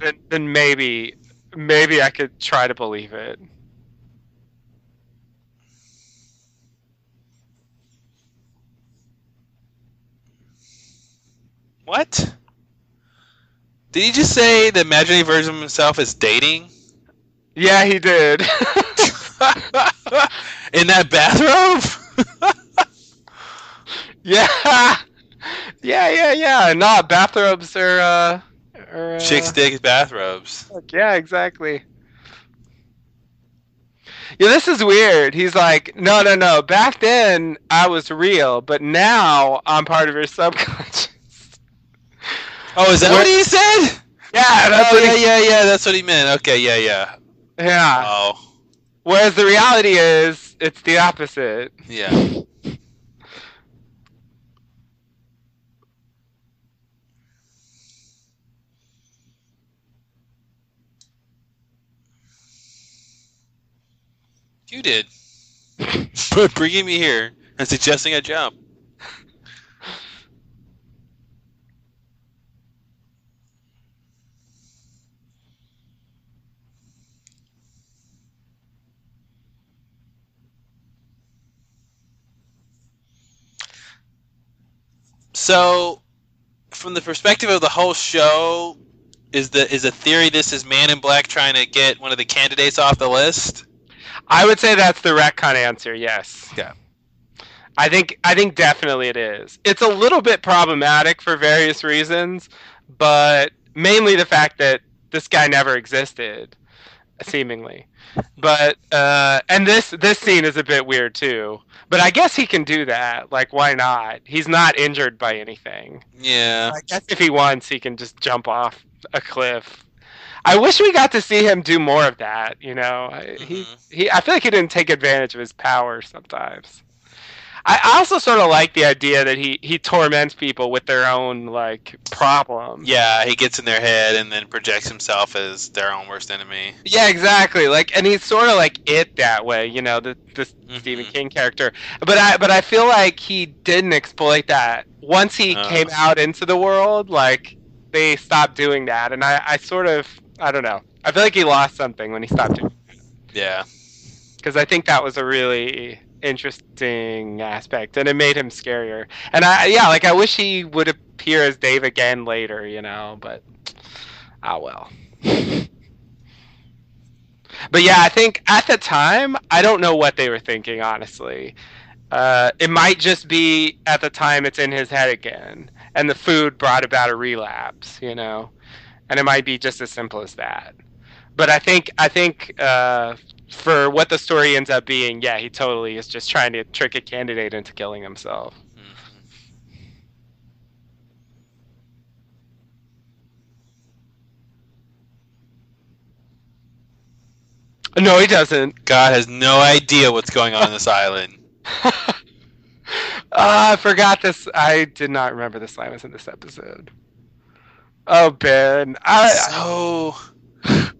then then maybe maybe I could try to believe it. What? Did he just say the imaginary version of himself is dating Yeah, he did. in that bathrobe? yeah, yeah, yeah, yeah. Nah, bathrobes are. Uh, are uh, Chicks dig bathrobes. Yeah, exactly. Yeah, this is weird. He's like, no, no, no. Back then, I was real, but now I'm part of your subconscious. Oh, is that Where- what he said? Yeah, that's oh, what yeah, he- yeah, yeah. That's what he meant. Okay, yeah, yeah. Yeah. Oh, Whereas the reality is, it's the opposite. yeah. You did. Bringing me here and suggesting I jump. So, from the perspective of the whole show, is the is a theory this is Man in Black trying to get one of the candidates off the list? I would say that's the retcon answer. Yes. Yeah. I think I think definitely it is. It's a little bit problematic for various reasons, but mainly the fact that this guy never existed, seemingly. But uh, and this this scene is a bit weird too. But I guess he can do that. Like, why not? He's not injured by anything. Yeah. I guess if he wants, he can just jump off a cliff. I wish we got to see him do more of that. You know, I, he he. I feel like he didn't take advantage of his power sometimes. I also sort of like the idea that he he torments people with their own like problems. Yeah, he gets in their head and then projects himself as their own worst enemy. Yeah, exactly. Like, and he's sort of like it that way. You know, the the Stephen Mhm. King character. But I but I feel like he didn't exploit that once he Oh. came out into the world. Like they stopped doing that, and I I sort of I don't know. I feel like he lost something when he stopped doing Yeah. because I think that was a really interesting aspect, and it made him scarier. And I yeah, like I wish he would appear as Dave again later. You know, but ah well. But yeah, I think at the time, I don't know what they were thinking, honestly. Uh, it might just be at the time it's in his head again, and the food brought about a relapse, you know, and it might be just as simple as that. But I think I think uh, for what the story ends up being, yeah, he totally is just trying to trick a candidate into killing himself. Mhm. No, he doesn't. God has no idea what's going on in this island. Ah, I forgot this. I did not remember this line was in this episode. Oh, Ben. I, so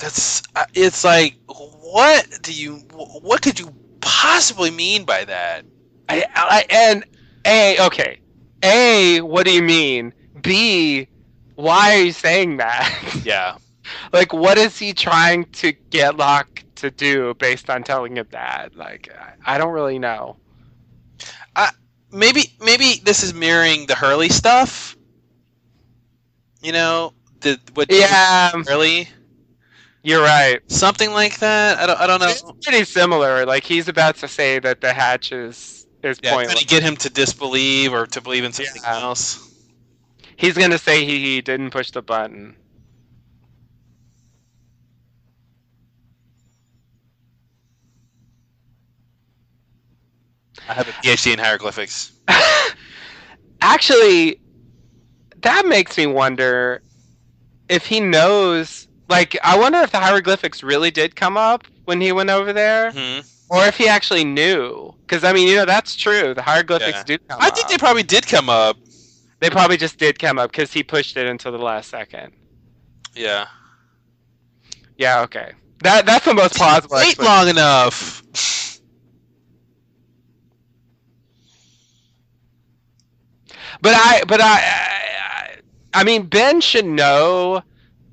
that's uh, it's like what do you what could you possibly mean by that I, I, and A, okay. A, what do you mean? B, why are you saying that? yeah like, what is he trying to get Locke to do based on telling him that? Like, I, I don't really know. maybe maybe this is mirroring the hurley stuff you know the what Yeah, hurley you're right. something like that i don't i don't It's know pretty similar. Like, he's about to say that the hatch is, is yeah, trying pointless. to get him to disbelieve or to believe in something Yeah. else He's going to say he, he didn't push the button. i have a phd in hieroglyphics Actually, that makes me wonder if he knows. Like, I wonder if the hieroglyphics really did come up when he went over there, hmm or if he actually knew. Because I mean, you know, that's true. The hieroglyphics Yeah. do come i up. think they probably did come up They probably just did come up because he pushed it until the last second. yeah Yeah. Okay. That that's the most plausible. wait long enough But I, but I, I, I mean, Ben should know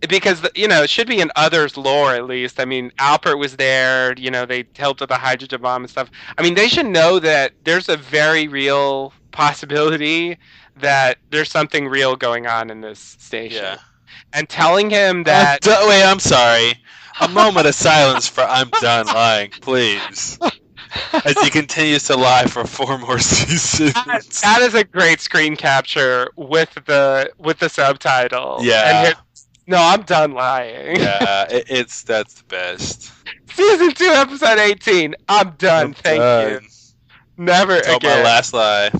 because you know it should be in others' lore at least. I mean, Alpert was there. You know, they helped with the hydrogen bomb and stuff. I mean, they should know that there's a very real possibility that there's something real going on in this station. yeah And telling him that Uh, d- wait, I'm sorry. A moment of silence for I'm done lying, please. As he continues to lie for four more seasons. that, that is a great screen capture with the with the subtitle. Yeah. And his- no, I'm done lying. yeah, it, it's that's the best. Season two, episode eighteen. I'm done. I'm Thank done. you. Never Told my last lie.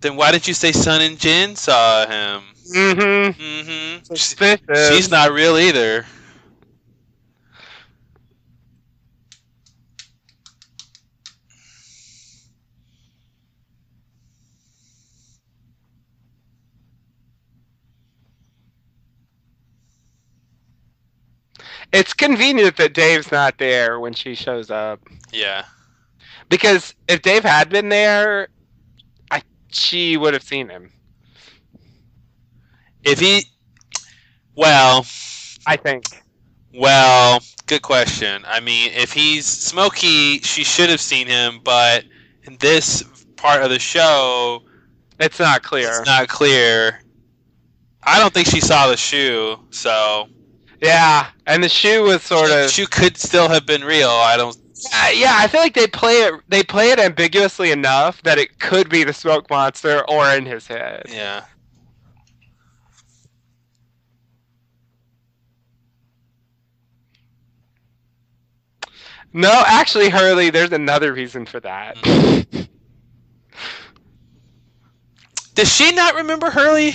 Then why did you say Sun and Jin saw him? mm-hmm. Mm-hmm. She's not real either. It's convenient that Dave's not there when she shows up Yeah. because if Dave had been there, I she would have seen him. If he, well, I think. well, good question. I mean, if he's Smokey, she should have seen him, but in this part of the show, It's not clear. it's not clear. I don't think she saw the shoe, so yeah, and the shoe was sort the of. shoe could still have been real. I don't. Uh, yeah, I feel like they play it. They play it ambiguously enough that it could be the smoke monster or in his head. Yeah. No, actually, Hurley, there's another reason for that. Does she not remember Hurley?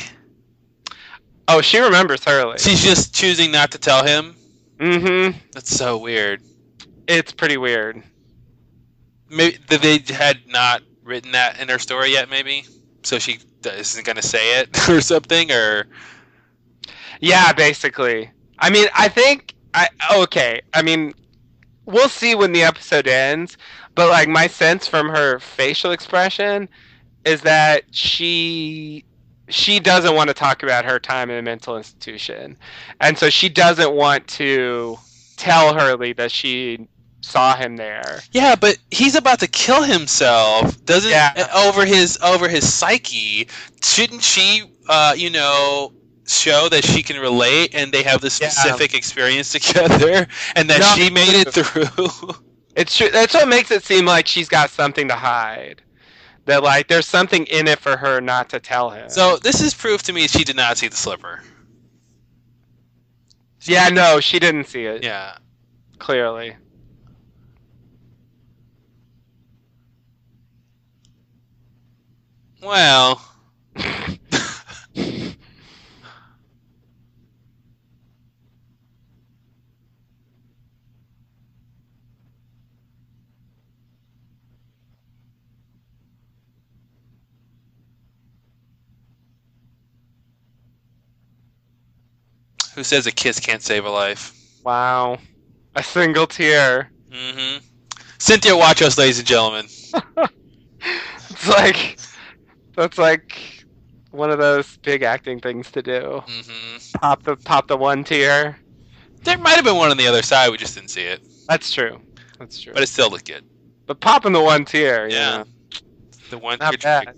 Oh, she remembers Hurley. She's just choosing not to tell him. mm-hmm. That's so weird. It's pretty weird. Maybe that they had not written that in her story yet. Maybe so she isn't going to say it or something. Or Yeah, basically. I mean, I think I okay. I mean, we'll see when the episode ends, but like my sense from her facial expression is that she she doesn't want to talk about her time in a mental institution. And so she doesn't want to tell Hurley that she saw him there. yeah, but he's about to kill himself. Doesn't Yeah. over his over his psyche. Shouldn't she? Uh, you know. Show that she can relate, and they have this Yeah. specific experience together, and that No, she made it through. It's true. That's what makes it seem like she's got something to hide. That like there's something in it for her not to tell him. So this is proof to me she did not see the slipper. yeah, no, she didn't see it Yeah. clearly. Well. Who says a kiss can't save a life? Wow, a single tear. Mm-hmm. Cynthia Watros, ladies and gentlemen. It's like that's like one of those big acting things to do. Mm-hmm. Pop the pop the one tear. There might have been one on the other side. We just didn't see it, That's true. That's true. but it still looked good. But popping the one tear, you Yeah. know, The one not good bad.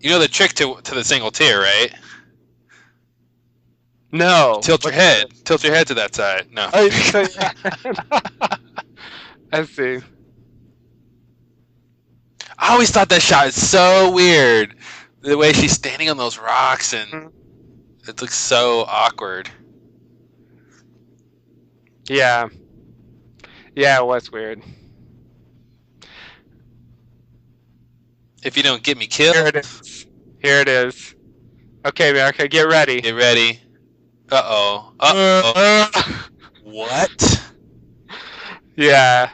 You know the trick to to the single tear, right? No. Tilt your head. it? Tilt your head to that side. No. Oh. I see. I always thought that shot is so weird. The way she's standing on those rocks and Mhm. it looks so awkward. Yeah. Yeah, it was weird. If you don't get me killed. Here it is. Here it is. Okay, America, get ready. get ready. Uh oh. Uh oh. What? yeah.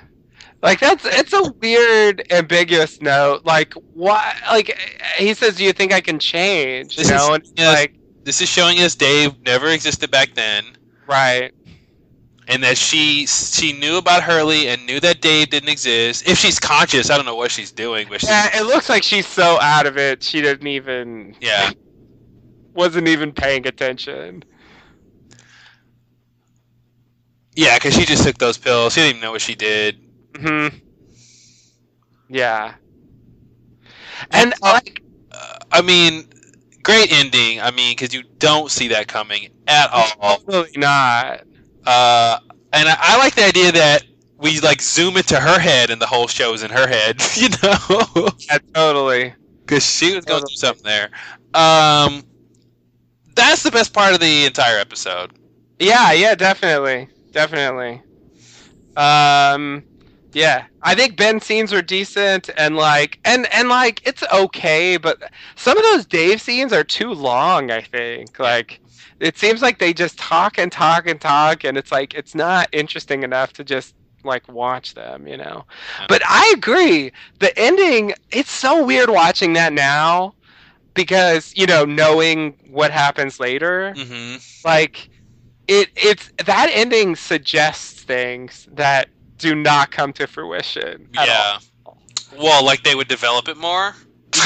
Like that's it's a weird ambiguous note. Like why like he says do you think I can change? You This is- know, and yeah. like This is showing us Dave never existed back then, right. and that she she knew about Hurley and knew that Dave didn't exist. If she's conscious, I don't know what she's doing, but she, Yeah, it looks like she's so out of it she didn't even yeah. wasn't even paying attention. Yeah, because she just took those pills. She didn't even know what she did. hmm Yeah. And like Uh, I mean, great ending. I mean, because you don't see that coming at all. totally not. Uh, and I, I like the idea that we like zoom into her head, and the whole show is in her head. You know, Yeah, totally. because she was going through something there. Um, that's the best part of the entire episode. Yeah, yeah, definitely. Definitely. Um yeah. I think Ben's scenes were decent and like and and like it's okay, but some of those Dave scenes are too long, I think. Like it seems like they just talk and talk and talk and it's like it's not interesting enough to just like watch them, you know. Yeah. But I agree. The ending, it's so weird watching that now because, you know, knowing what happens later hmm like it it's that ending suggests things that do not come to fruition Yeah. Well, like they would develop it more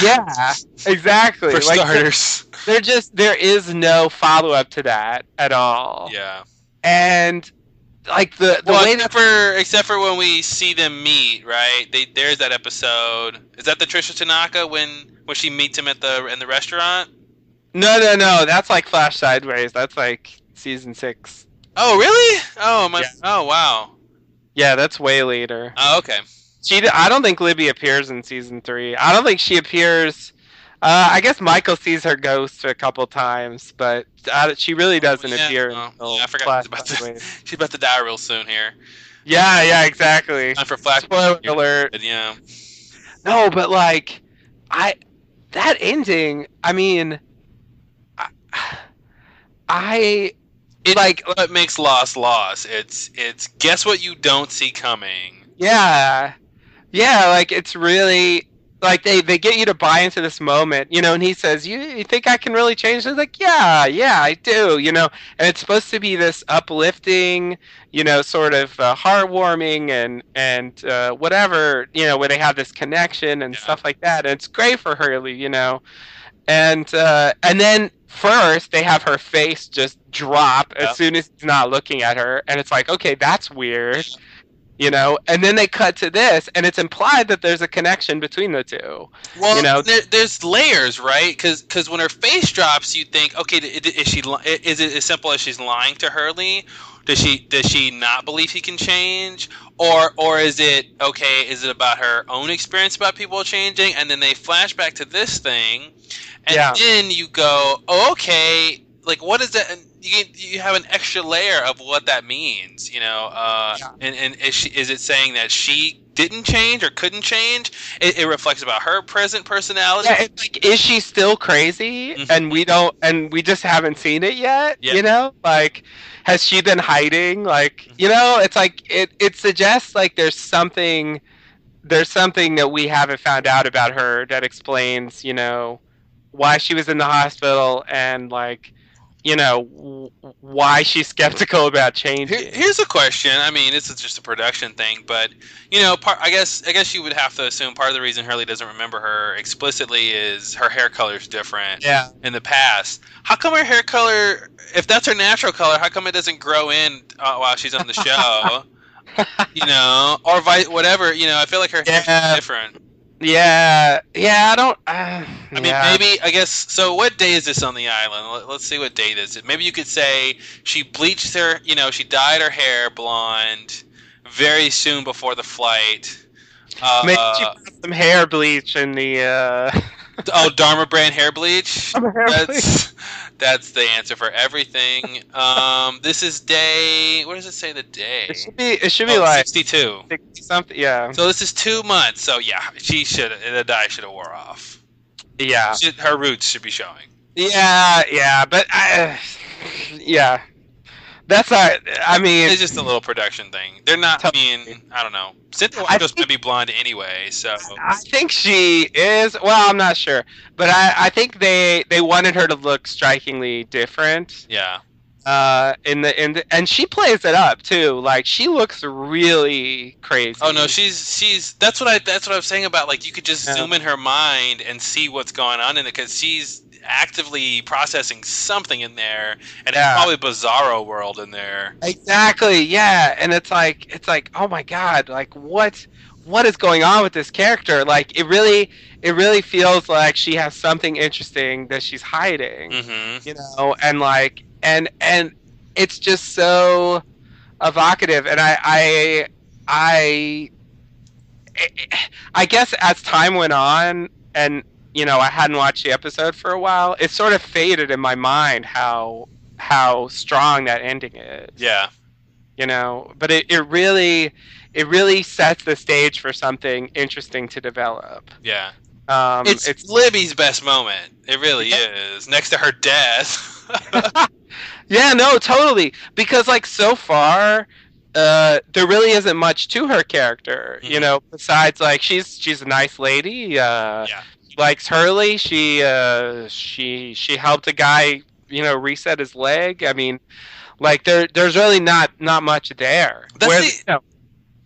yeah exactly for like starters. there just there is no follow-up to that at all Yeah. and like the the well, way except that for except for when we see them meet, right? They there's that episode. Is that the Tricia Tanaka when when she meets him at the in the restaurant? no no no that's like flash sideways that's like season six Oh, really? Oh, my. Yeah. Oh, wow. yeah that's way later Oh, okay. she i don't think libby appears in season three i don't think she appears uh, I guess Michael sees her ghost a couple times, but uh, she really doesn't Yeah, appear oh, yeah, I forgot she's about to- She's about to die real soon here. Yeah, yeah, exactly. Time for flash. Spoiler alert. Yeah. No, but like, I that ending. I mean, I, I It, Like- what makes Lost Lost? It's it's guess what you don't see coming. yeah, yeah. Like it's really like they they get you to buy into this moment, you know. And he says, "You, you think I can really change?" It's like, "Yeah, yeah, I do," you know. And it's supposed to be this uplifting, you know, sort of uh, heartwarming and and uh, whatever, you know, where they have this connection and Yeah. stuff like that. And it's great for Hurley, you know. And uh, and then first they have her face just drop Yeah. as soon as he's not looking at her, and it's like, okay, that's weird you know and then they cut to this and it's implied that there's a connection between the two Well, You know- there, there's layers, right? Because because when her face drops, you think, okay, is she is it as simple as she's lying to Hurley? Does she does she not believe he can change, or or is it okay? Is it about her own experience about people changing, and then they flash back to this thing, and Yeah. then you go, oh, okay, like what is that? and You you have an extra layer of what that means, you know. Uh, Yeah. And and is she is it saying that she didn't change or couldn't change? It, it reflects about her present personality. Yeah, like, is she still crazy? Mhm. And we don't, and we just haven't seen it yet. Yeah. You know, like, has she been hiding? Like, you know, it's like it. It suggests like there's something, there's something that we haven't found out about her that explains, you know, why she was in the hospital and like, you know, w- why she's skeptical about changing. Here, here's a question. I mean, this is just a production thing, but you know, part, I guess I guess you would have to assume part of the reason Hurley doesn't remember her explicitly is her hair color is different yeah. in the past. How come her hair color, if that's her natural color, how come it doesn't grow in uh, while she's on the show? you know, or vi- whatever. You know, I feel like her hair Yeah. different. Yeah, yeah, I don't. Uh, I mean, maybe I guess. So, what day is this on the island? Let, let's see what date is it. Maybe you could say she bleached her. You know, she dyed her hair blonde very soon before the flight. Uh, maybe she put some hair bleach in the. Uh, oh, Dharma brand hair bleach. hair bleach. That's the answer for everything. Um, this is day. What does it say? The day. It should be. It should be Oh, like 62. 60 something. Yeah. So this is two months. So yeah, she should the dye should have wore off. Yeah. Should, her roots should be showing. Yeah. Yeah. But I. Yeah. That's not. I mean. It's just a little production thing. They're not. I mean, I don't know. Cynthia Watros's think- gonna be blonde anyway, so I think she is. Well, I'm not sure, but I, I think they they wanted her to look strikingly different. yeah. Uh, in the in the, and she plays it up too. Like she looks really crazy. Oh no, she's she's. That's what I. That's what I was saying about like you could just Yeah. zoom in her mind and see what's going on in it because she's actively processing something in there, and Yeah. it's probably Bizarro world in there. Exactly. Yeah, and it's like it's like oh my god, like what what is going on with this character? Like it really it really feels like she has something interesting that she's hiding. Mm-hmm. You know, and like and and it's just so evocative and I I I I guess as time went on and you know, I hadn't watched the episode for a while, it sort of faded in my mind how how strong that ending is Yeah. you know but it, it really it really sets the stage for something interesting to develop Yeah. um it's, it's Libby's best moment. It really is. Next to her death. yeah no totally because like so far uh there really isn't much to her character you Mhm. know besides like she's she's a nice lady uh Yeah. Likes hurley she uh she she helped a guy you know reset his leg i mean like there there's really not not much there That's Where- the- you know,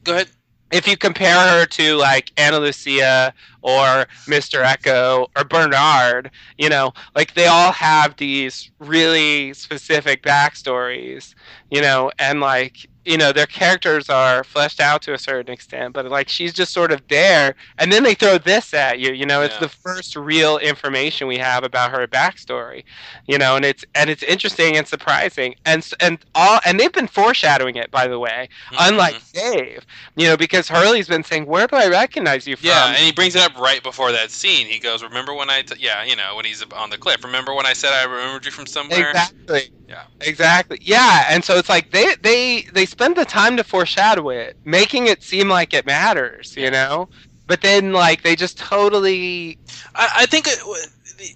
Go ahead. if you compare her to like Ana Lucia or Mr. Eko or Bernard, you know, like they all have these really specific backstories, you know, and like, you know, their characters are fleshed out to a certain extent, but like she's just sort of there. And then they throw this at you, you know, it's Yeah. the first real information we have about her backstory, you know, and it's, and it's interesting and surprising. And, and all, and they've been foreshadowing it, by the way, unlike Mhm. Dave, you know, because Hurley's been saying, "Where do I recognize you from?" Yeah, and he brings it up right before that scene. He goes, "Remember when I? T- yeah, you know, when he's on the cliff. Remember when I said I remembered you from somewhere? exactly. Yeah. Exactly. Yeah, and so it's like they they they spend the time to foreshadow it, making it seem like it matters, you know. But then like they just totally I, I think. It, w-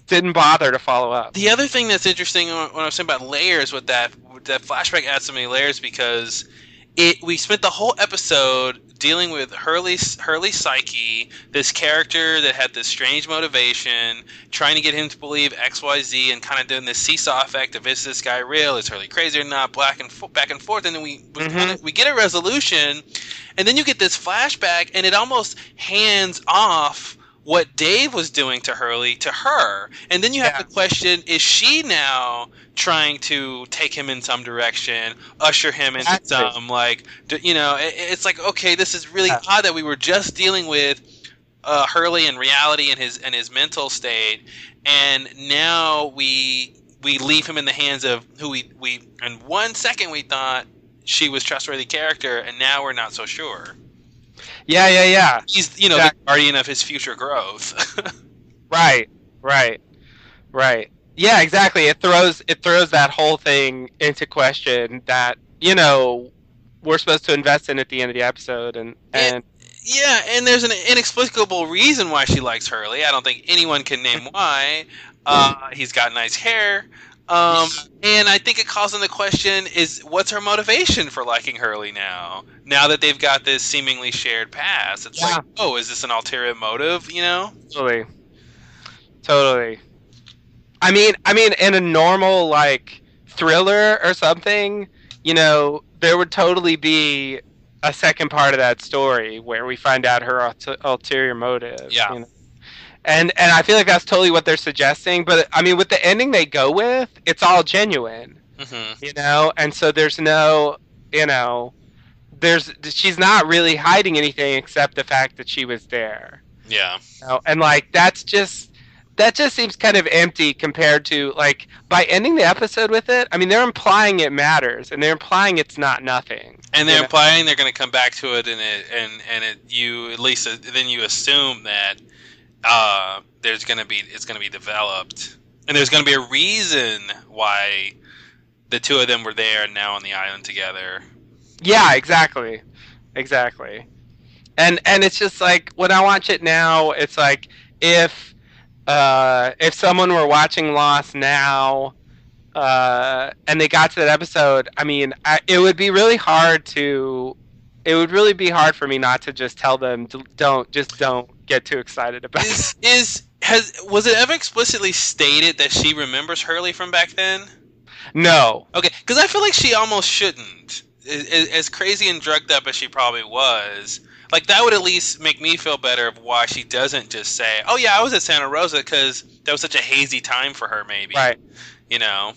didn't bother to follow up. the other thing that's interesting when when I was saying about layers with that with that flashback adds so many layers because it we spent the whole episode dealing with Hurley's Hurley's psyche, this character that had this strange motivation, trying to get him to believe X Y Z, and kind of doing this seesaw effect of is this guy real? Is Hurley crazy or not? Black and fo- back and forth, and then we we, Mhm. kinda, we get a resolution, and then you get this flashback, and it almost hands off what Dave was doing to Hurley to her. And then you have Yeah. to question is she now trying to take him in some direction, usher him into Exactly. some, like, you know, it, it's like, okay, this is really odd that we were just dealing with uh, Hurley and reality and his and his mental state, and now we we leave him in the hands of who we we in one second we thought she was trustworthy character, and now we're not so sure. Yeah, yeah, yeah. He's you know Exactly. the guardian of his future growth. Right, right, right. Yeah, exactly. It throws it throws that whole thing into question that you know we're supposed to invest in at the end of the episode, and and yeah, and there's an inexplicable reason why she likes Hurley. I don't think anyone can name why. Uh, he's got nice hair. Um, and I think it calls into question is what's her motivation for liking Hurley now? Now that they've got this seemingly shared past, it's Yeah. like, oh, is this an ulterior motive? You know? totally, totally. I mean, I mean, in a normal like thriller or something, you know, there would totally be a second part of that story where we find out her ult- ulterior motive. Yeah. you know? And and I feel like that's totally what they're suggesting. But I mean, with the ending they go with, it's all genuine, hmm you know. And so there's no, you know, there's she's not really hiding anything except the fact that she was there. Yeah. You know? And like that's just that just seems kind of empty compared to like by ending the episode with it. I mean, they're implying it matters, and they're implying it's not nothing. And they're you know? implying they're going to come back to it, and it, and and it, you at least uh, then you assume that uh, there's to be it's to be developed, and there's to be a reason why the two of them were there and now on the island together. Yeah, exactly, exactly. And and it's just like when I watch it now, it's like if uh, if someone were watching Lost now, uh, and they got to that episode, I mean, I, it would be really hard to. It would really be hard for me not to just tell them, "D- don't, just don't get too excited about. Is is has was it ever explicitly stated that she remembers Hurley from back then? No, Okay, because I feel like she almost shouldn't. As, as- as crazy and drugged up as she probably was, like that would at least make me feel better of why she doesn't just say, "Oh yeah, I was at Santa Rosa," because that was such a hazy time for her. Maybe, right, You know.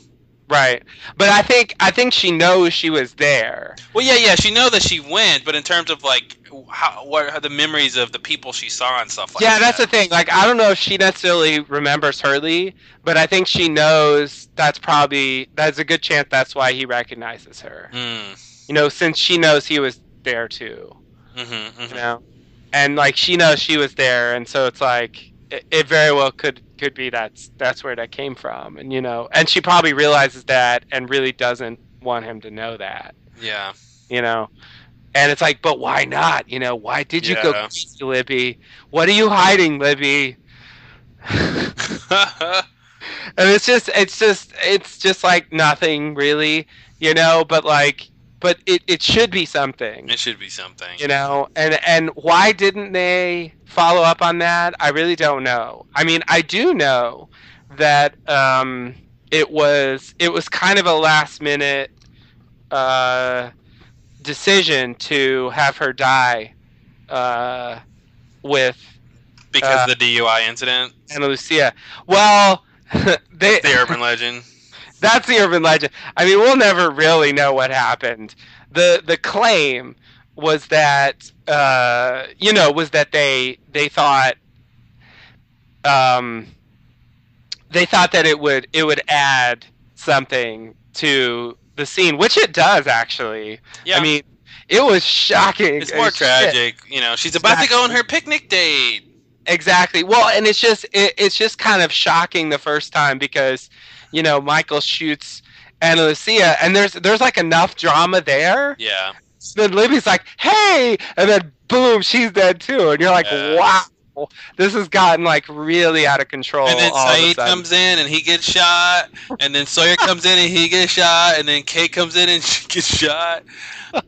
Right. But I think I think she knows she was there. Well, yeah, yeah. She know that she went, but in terms of like how what are the memories of the people she saw and stuff like yeah, that. that's the thing. Like, I don't know if she necessarily remembers Hurley, but I think she knows that's probably that's a good chance that's why he recognizes her. Mm, You know, since she knows he was there too. mm-hmm, You know, and like she knows she was there, and so it's like it, it very well could could be that's that's where that came from, and you know, and she probably realizes that and really doesn't want him to know that. Yeah. You know. And it's like, but why not? You know, why did you go Yeah. crazy, Libby? What are you hiding, Libby? and it's just it's just it's just like nothing really you know but like but it, it should be something it should be something. you know and and why didn't they follow up on that i really don't know i mean i do know that um it was it was kind of a last minute uh decision to have her die uh with because uh, of the DUI incident, Ana Lucia. Well, they the urban legend. That's the urban legend. I mean, we'll never really know what happened. the The claim was that uh, you know was that they they thought um, they thought that it would it would add something to the scene, which it does actually. Yeah. I mean, it was shocking. it's more as shit. tragic. You know, she's about to go on her picnic date. Exactly. Well, and it's just it, it's just kind of shocking the first time because you know Michael shoots Ana Lucia, and there's there's like enough drama there. Yeah. So then Libby's like, "Hey," and then boom, she's dead too, and you're like, Yeah. "Wow, this has gotten like really out of control." And then Sayid comes in and he gets shot, and then Sawyer comes in and he gets shot, and then Kate comes in and she gets shot.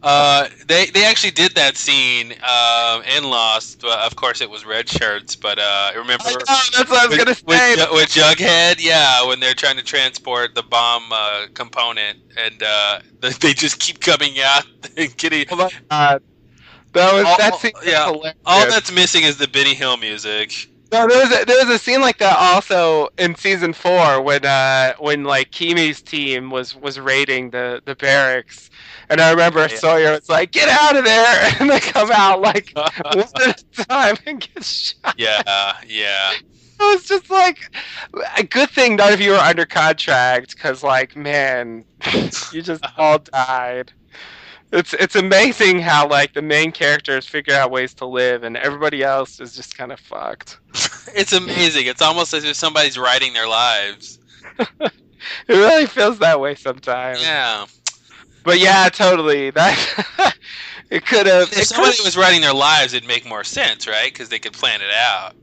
Uh, they they actually did that scene um, in Lost. But of course, it was red shirts. But uh, remember know, that's what I was with, gonna say. Ju- with Jughead, yeah, when they're trying to transport the bomb uh, component, and uh, they just keep coming out and getting. Oh my God. That was All- that scene yeah, hilarious. All that's missing is the Benny Hill music. No, there was a, there was a scene like that also in season four when uh when like Keamy's team was was raiding the the barracks, and I remember Yeah. Sawyer was like, "Get out of there!" and they come out like one at a time and get shot. Yeah, yeah. It was just like a good thing none of you were under contract because like man, you just all died. It's it's amazing how like the main characters figure out ways to live and everybody else is just kind of fucked. It's amazing. It's almost as if somebody's writing their lives. It really feels that way sometimes. Yeah. But yeah, totally. That it could have. If somebody was writing their lives, it'd make more sense, right? Because they could plan it out.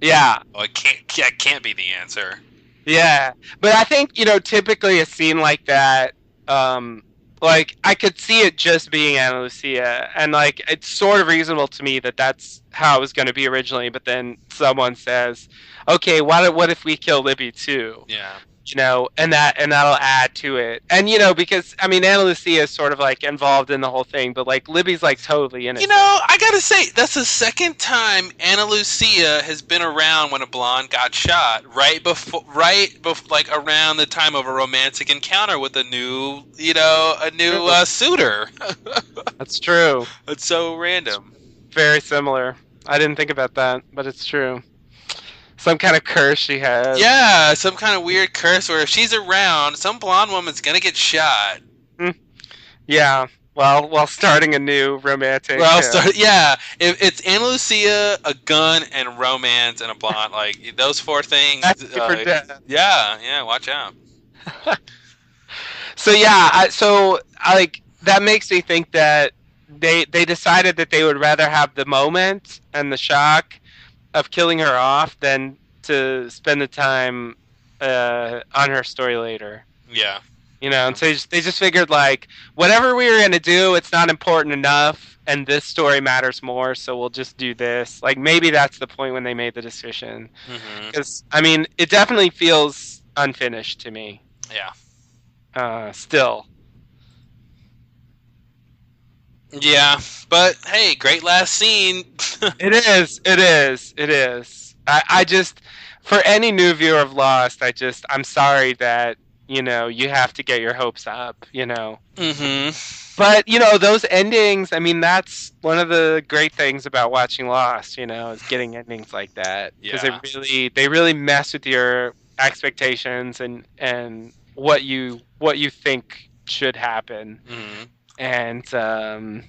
Yeah, Well, it can't. That can't be the answer. yeah. But I think you know, typically a scene like that, um, like I could see it just being Ana Lucia, and like it's sort of reasonable to me that that's how it was going to be originally. But then someone says, "Okay, what what if we kill Libby too?" Yeah. You know, and that and that'll add to it. And you know, because I mean, Ana Lucia is sort of like involved in the whole thing, but like Libby's like totally in it. You know, I gotta say, that's the second time Ana Lucia has been around when a blonde got shot. Right before, right before, like around the time of a romantic encounter with a new, you know, a new uh, suitor. that's true. it's so random. Very similar. I didn't think about that, but it's true. Some kind of curse she has. Yeah, some kind of weird curse where if she's around, some blonde woman's gonna get shot. Yeah. Well, while starting a new romantic. Well, uh, start, yeah, if it's Ana Lucia, a gun, and romance, and a blonde, like those four things. Uh, yeah, yeah, watch out. So yeah, I, so I, like that makes me think that they they decided that they would rather have the moment and the shock of killing her off than to spend the time uh, on her story later. Yeah. You know, and so they just, they just figured like whatever we were gonna do, it's not important enough, and this story matters more, so we'll just do this. Like maybe that's the point when they made the decision, because I mean, it definitely feels unfinished to me. Yeah. Uh, still, Yeah, but hey, great last scene. it is, it is, it is. I, I just, for any new viewer of Lost, I just, I'm sorry that you know you have to get your hopes up. You know. hmm But you know those endings. I mean, that's one of the great things about watching Lost. You know, is getting endings like that because Yeah. they really they really mess with your expectations and and what you what you think should happen. hmm And um,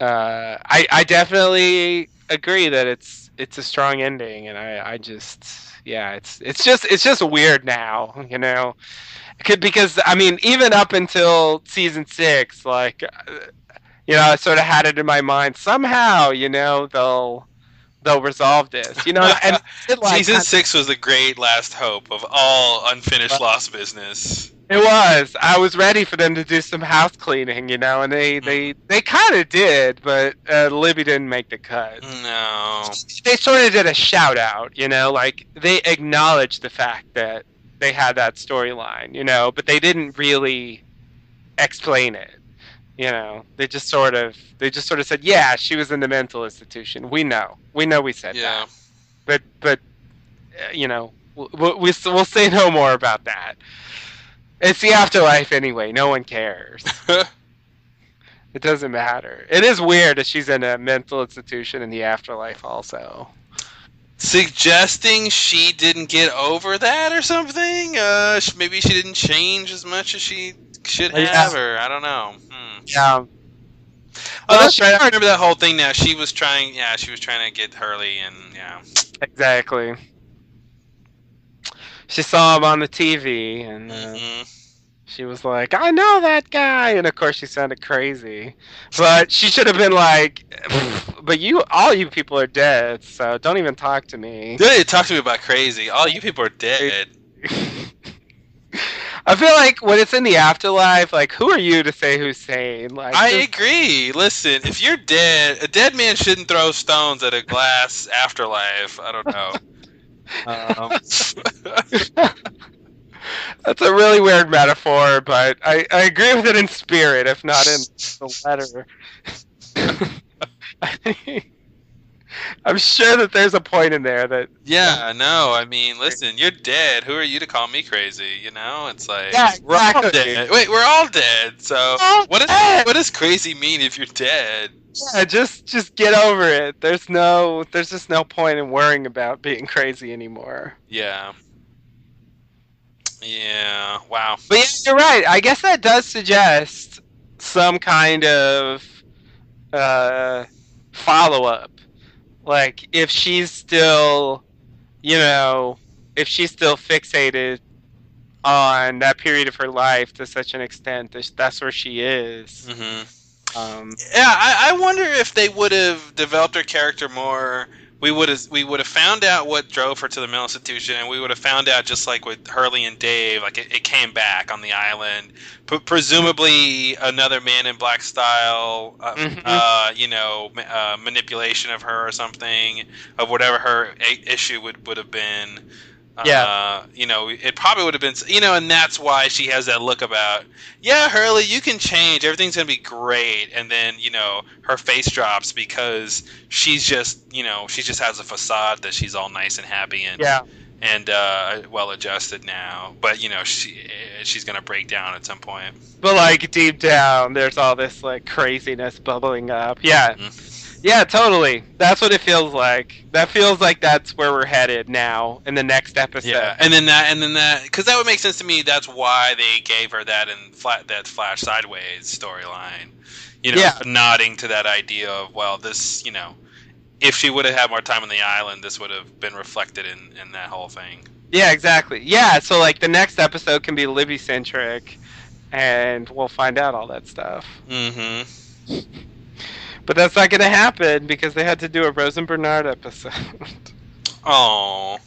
uh, I I definitely agree that it's it's a strong ending, and I I just yeah it's it's just it's just weird now. You know. Because I mean, even up until season six, like uh, you know, I sort of had it in my mind somehow, you know, they'll they'll resolve this, you know, and it, like, Season six was the great last hope of all unfinished Lost business. It was. I was ready for them to do some house cleaning, you know, and they they they kind of did, but uh, Libby didn't make the cut. No. They sort of did a shout out, you know, like they acknowledged the fact that they had that storyline, you know, but they didn't really explain it. You know, they just sort of they just sort of said, "Yeah, she was in the mental institution. We know, we know, we said Yeah. that." But but uh, you know, we'll, we we'll say no more about that. It's the afterlife anyway. No one cares. it doesn't matter. It is weird that she's in a mental institution in the afterlife, also. Suggesting she didn't get over that or something? Uh, maybe she didn't change as much as she should Yeah. have, or I don't know. Hmm. Yeah. Oh, that's right. I remember that whole thing now. She was trying, yeah, she was trying to get Hurley, and yeah. Exactly. She saw him on the TV, and uh, hmm she was like, "I know that guy," and of course she sounded crazy, but she should have been like, "But you, all you people are dead, so don't even talk to me." Dude, talk to me about crazy. All you people are dead. I feel like when it's in the afterlife, like, who are you to say who's sane? Like, I just- agree. Listen, if you're dead, a dead man shouldn't throw stones at a glass afterlife. I don't know. Um, That's a really weird metaphor, but I, I agree with it in spirit, if not in the letter. I'm sure that there's a point in there that yeah, no, I mean, listen, you're dead. Who are you to call me crazy? You know, it's like Yeah, we're all dead. Wait, we're all dead. So all what does dead. what does crazy mean if you're dead? yeah, just just get over it. There's no there's just no point in worrying about being crazy anymore. Yeah. Yeah. Wow. But yeah, you're right. I guess that does suggest some kind of uh, follow up. Like if she's still, you know, if she's still fixated on that period of her life to such an extent that that's where she is. hmm Um, Yeah, I, I wonder if they would have developed her character more. We would have we would have found out what drove her to the mental institution, and we would have found out just like with Hurley and Dave, like it, it came back on the island. P- presumably, another Man in Black style, uh, Mhm. uh, you know, uh, manipulation of her or something of whatever her a- issue would would have been. Yeah. Uh, you know, it probably would have been, you know, and that's why she has that look about, yeah, Hurley, you can change. Everything's going to be great. And then, you know, her face drops because she's just, you know, she just has a facade that she's all nice and happy and, yeah, and uh, well adjusted now. But, you know, she she's going to break down at some point. but like deep down, there's all this like craziness bubbling up. Yeah, yeah, totally. That's what it feels like. That feels like that's where we're headed now in the next episode. Yeah, and then that, and then that, because that would make sense to me. That's why they gave her that in flat that Flash Sideways storyline. You know, Yeah. nodding to that idea of well, this, you know, if she would have had more time on the island, this would have been reflected in in that whole thing. Yeah, exactly. Yeah, so like the next episode can be Libby centric, and we'll find out all that stuff. Mm-hmm. But that's not going to happen because they had to do a Rose and Bernard episode. Oh,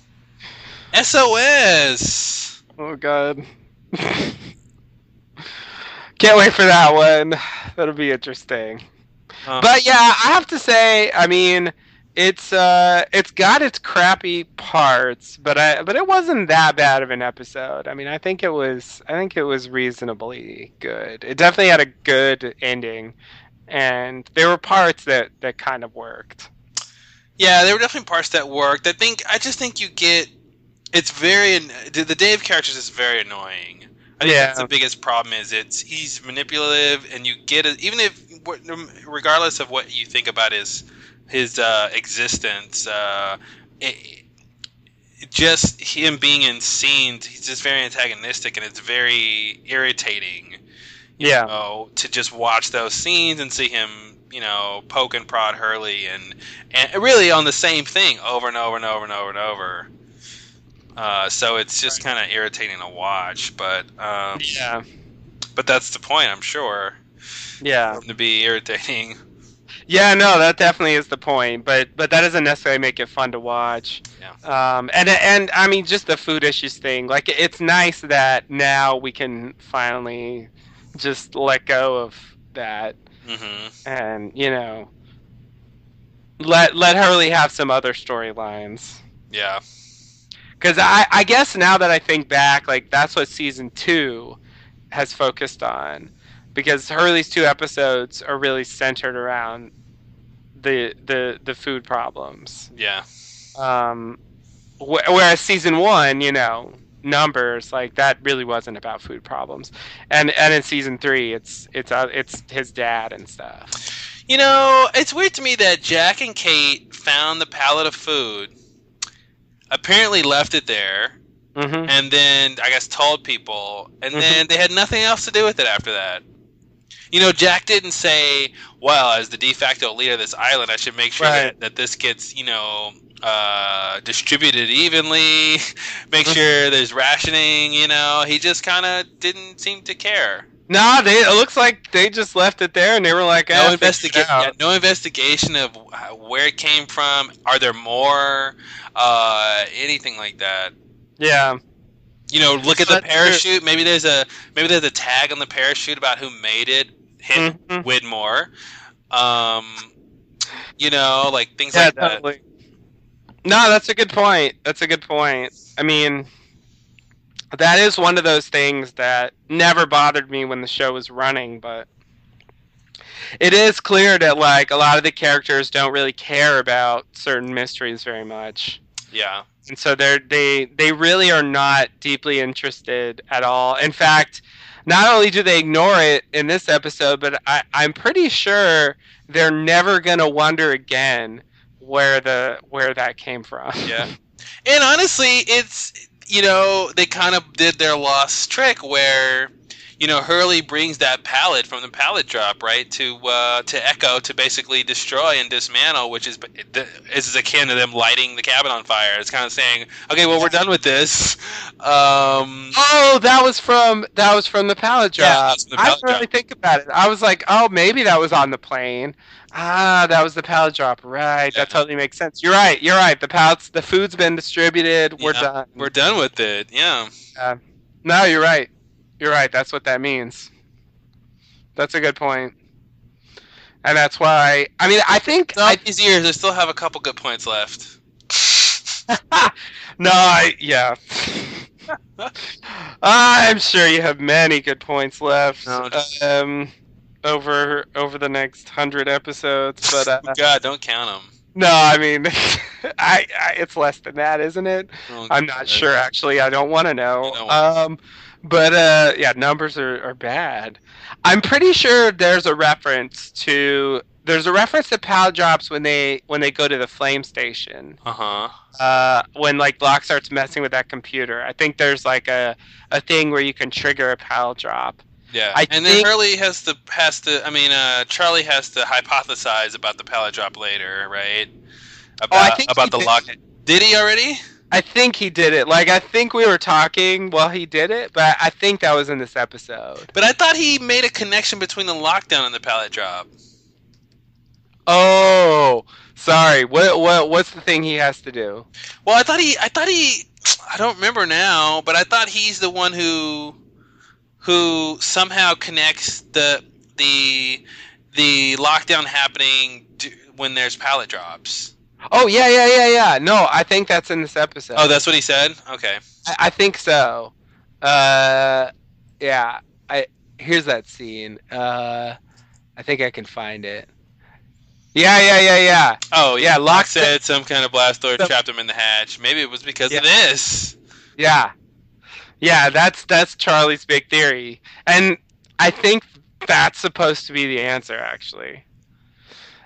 SOS. oh God. Can't wait for that one. That'll be interesting. Uh, But yeah, I have to say, I mean, it's uh, it's got its crappy parts, but I but it wasn't that bad of an episode. I mean, I think it was I think it was reasonably good. It definitely had a good ending, and there were parts that that kind of worked. Yeah, there were definitely parts that worked. I think I just think you get it's very the Dave character is just very annoying. I think Yeah. that's the biggest problem is it's he's manipulative and you get it even if regardless of what you think about his his uh, existence, uh, it, it just him being in scenes, he's just very antagonistic and it's very irritating. You Yeah. know, to just watch those scenes and see him, you know, poke and prod Hurley and and really on the same thing over and over and over and over and over. Uh, so it's just kind of irritating to watch, but um, Yeah, but that's the point, I'm sure, yeah, to be irritating. yeah. No, that definitely is the point. But but that doesn't necessarily make it fun to watch. Yeah. Um, and and I mean, just the food issues thing. Like, it's nice that now we can finally just let go of that, hmm and you know, let let Hurley have some other storylines. Yeah. Because I I guess now that I think back, like that's what season two has focused on, because Hurley's two episodes are really centered around the the the food problems. Yeah. Um, wh- whereas season one, you know, numbers like that really wasn't about food problems, and and in season three, it's it's uh, it's his dad and stuff. You know, it's weird to me that Jack and Kate found the pallet of food, apparently left it there, hmm and then I guess told people, and then they had nothing else to do with it after that. You know, Jack didn't say, "Well, as the de facto leader of this island, I should make sure Right. that, that this gets, you know, uh, distributed evenly, make sure there's rationing." You know, he just kind of didn't seem to care. No, they it looks like they just left it there, and they were like, No eh, investigation. Yeah, no investigation of uh, where it came from. Are there more? Uh, anything like that. yeah. You know, look at the parachute. Maybe there's a maybe there's a tag on the parachute about who made it. Hit Mhm. Widmore. Um, you know, like things Yeah, like that. totally. No, that's a good point. That's a good point. I mean, that is one of those things that never bothered me when the show was running, but it is clear that like a lot of the characters don't really care about certain mysteries very much. Yeah. And so they're they they really are not deeply interested at all. In fact, not only do they ignore it in this episode, but I, I'm pretty sure they're never gonna wonder again where the where that came from. Yeah. And honestly, it's you know they kind of did their lost trick where you know Hurley brings that pallet from the pallet drop right to uh, to Eko to basically destroy and dismantle, which is this is akin to them lighting the cabin on fire. It's kind of saying, okay, well we're done with this. Um, oh, that was from that was from the pallet drop. Yeah, the pallet I didn't really think about it. I was like, oh, maybe that was on the plane. Ah, that was the pallet drop. Right, Yeah. that totally makes sense. You're right. You're right. The pallets, the food's been distributed. We're Yeah, done. we're done with it. Yeah. No, you're right. You're right. That's what that means. That's a good point. And that's why. I mean, I think. I, these years, I still have a couple good points left. no, I yeah. I'm sure you have many good points left. No, just- um, over over the next hundred episodes, but uh, God, don't count them. no, I mean, I, I it's less than that, isn't it? I'm not sure actually. I don't want to know. You don't wanna- Um, but uh, yeah, numbers are, are bad. I'm pretty sure there's a reference to there's a reference to pal drops when they when they go to the flame station. Uh huh. Uh, when like Locke starts messing with that computer, I think there's like a a thing where you can trigger a pal drop. Yeah, I and then Hurley has to has to. I mean, uh, Charlie has to hypothesize about the pallet drop later, right? About Oh, about the did lock. Did he already? I think he did it. Like I think we were talking while he did it, but I think that was in this episode. But I thought he made a connection between the lockdown and the pallet drop. Oh, sorry. What what what's the thing he has to do? Well, I thought he. I thought he. I don't remember now, but I thought he's the one who, who somehow connects the the the lockdown happening when there's pallet drops. Oh yeah yeah yeah yeah. No, I think that's in this episode. Oh, that's what he said. Okay. I, I think so. Uh, yeah. I here's that scene. Uh, I think I can find it. Yeah yeah yeah yeah. Oh yeah, Locke said some kind of blast door So- trapped him in the hatch. Maybe it was because Yeah. of this. Yeah. Yeah, that's that's Charlie's big theory. And I think that's supposed to be the answer actually.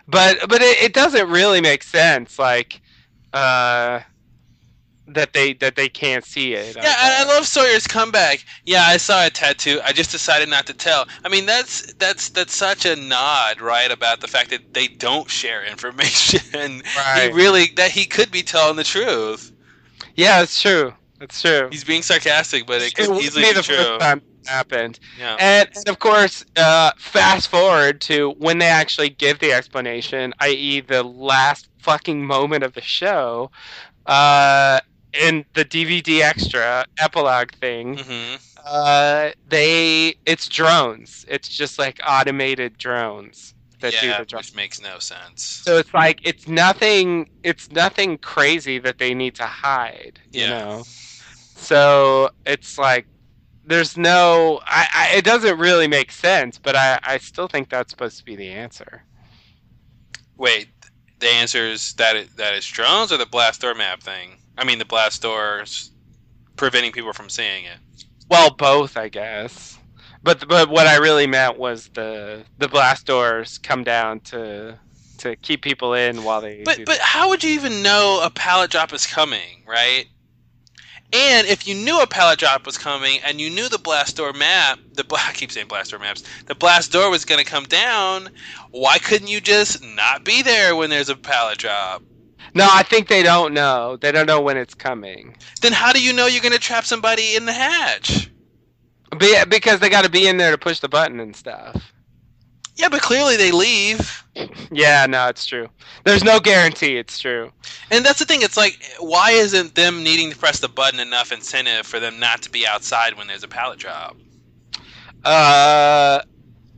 But but it, it doesn't really make sense like uh that they that they can't see it. Yeah, and I love Sawyer's comeback. Yeah, I saw a tattoo. I just decided not to tell. I mean, that's that's that's such a nod, right, about the fact that they don't share information. Right. He really that he could be telling the truth. Yeah, it's true. It's true. He's being sarcastic, but it could easily be the true. first time it happened. Yeah. And, and of course, uh, fast forward to when they actually give the explanation, i.e., the last fucking moment of the show, uh, in the DVD extra epilogue thing. hmm Uh, they it's drones. It's just like automated drones that do the drones. which makes no sense. So it's like it's nothing. It's nothing crazy that they need to hide. You Yeah. know. So it's like there's no. I, I. It doesn't really make sense, but I. I still think that's supposed to be the answer. Wait, the answer is that it, that is drones or the blast door map thing. I mean, the blast doors preventing people from seeing it. Well, both, I guess. But but what I really meant was the the blast doors come down to to keep people in while they. But but how would you even know a pallet drop is coming, right? And if you knew a pallet drop was coming and you knew the blast door map, the I keep saying blast door maps, the blast door was going to come down, why couldn't you just not be there when there's a pallet drop? No, I think they don't know. They don't know when it's coming. Then how do you know you're going to trap somebody in the hatch? Be, because they got to be in there to push the button and stuff. Yeah, but clearly they leave. Yeah, no, it's true. There's no guarantee it's true. And that's the thing. It's like, why isn't them needing to press the button enough incentive for them not to be outside when there's a pallet drop? Uh,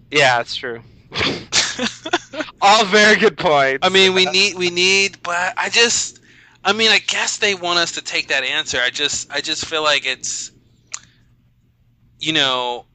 yeah, it's true. All very good points. I mean, we need, we need, but I just, I mean, I guess they want us to take that answer. I just, I just feel like it's, you know,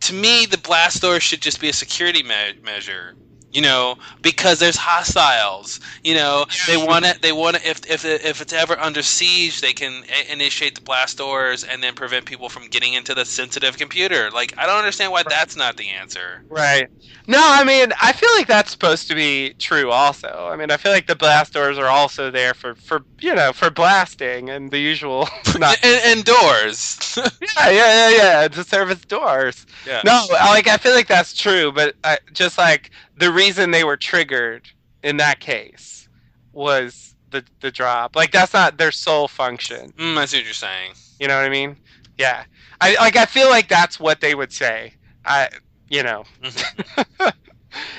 to me, the blast door should just be a security me- measure. You know, because there's hostiles. You know, they want to. They want to. If if if it's ever under siege, they can initiate the blast doors and then prevent people from getting into the sensitive computer. Like, I don't understand why that's not the answer. Right. No, I mean, I feel like that's supposed to be true. Also, I mean, I feel like the blast doors are also there for for you know for blasting and the usual. Not, and, and doors. yeah, yeah, yeah, yeah. To service doors. yeah. No, like I feel like that's true, but I, just like the reason they were triggered in that case was the the drop. Like that's not their sole function. Mm, I see what you're saying. You know what I mean? Yeah. I like I feel like that's what they would say. I you know.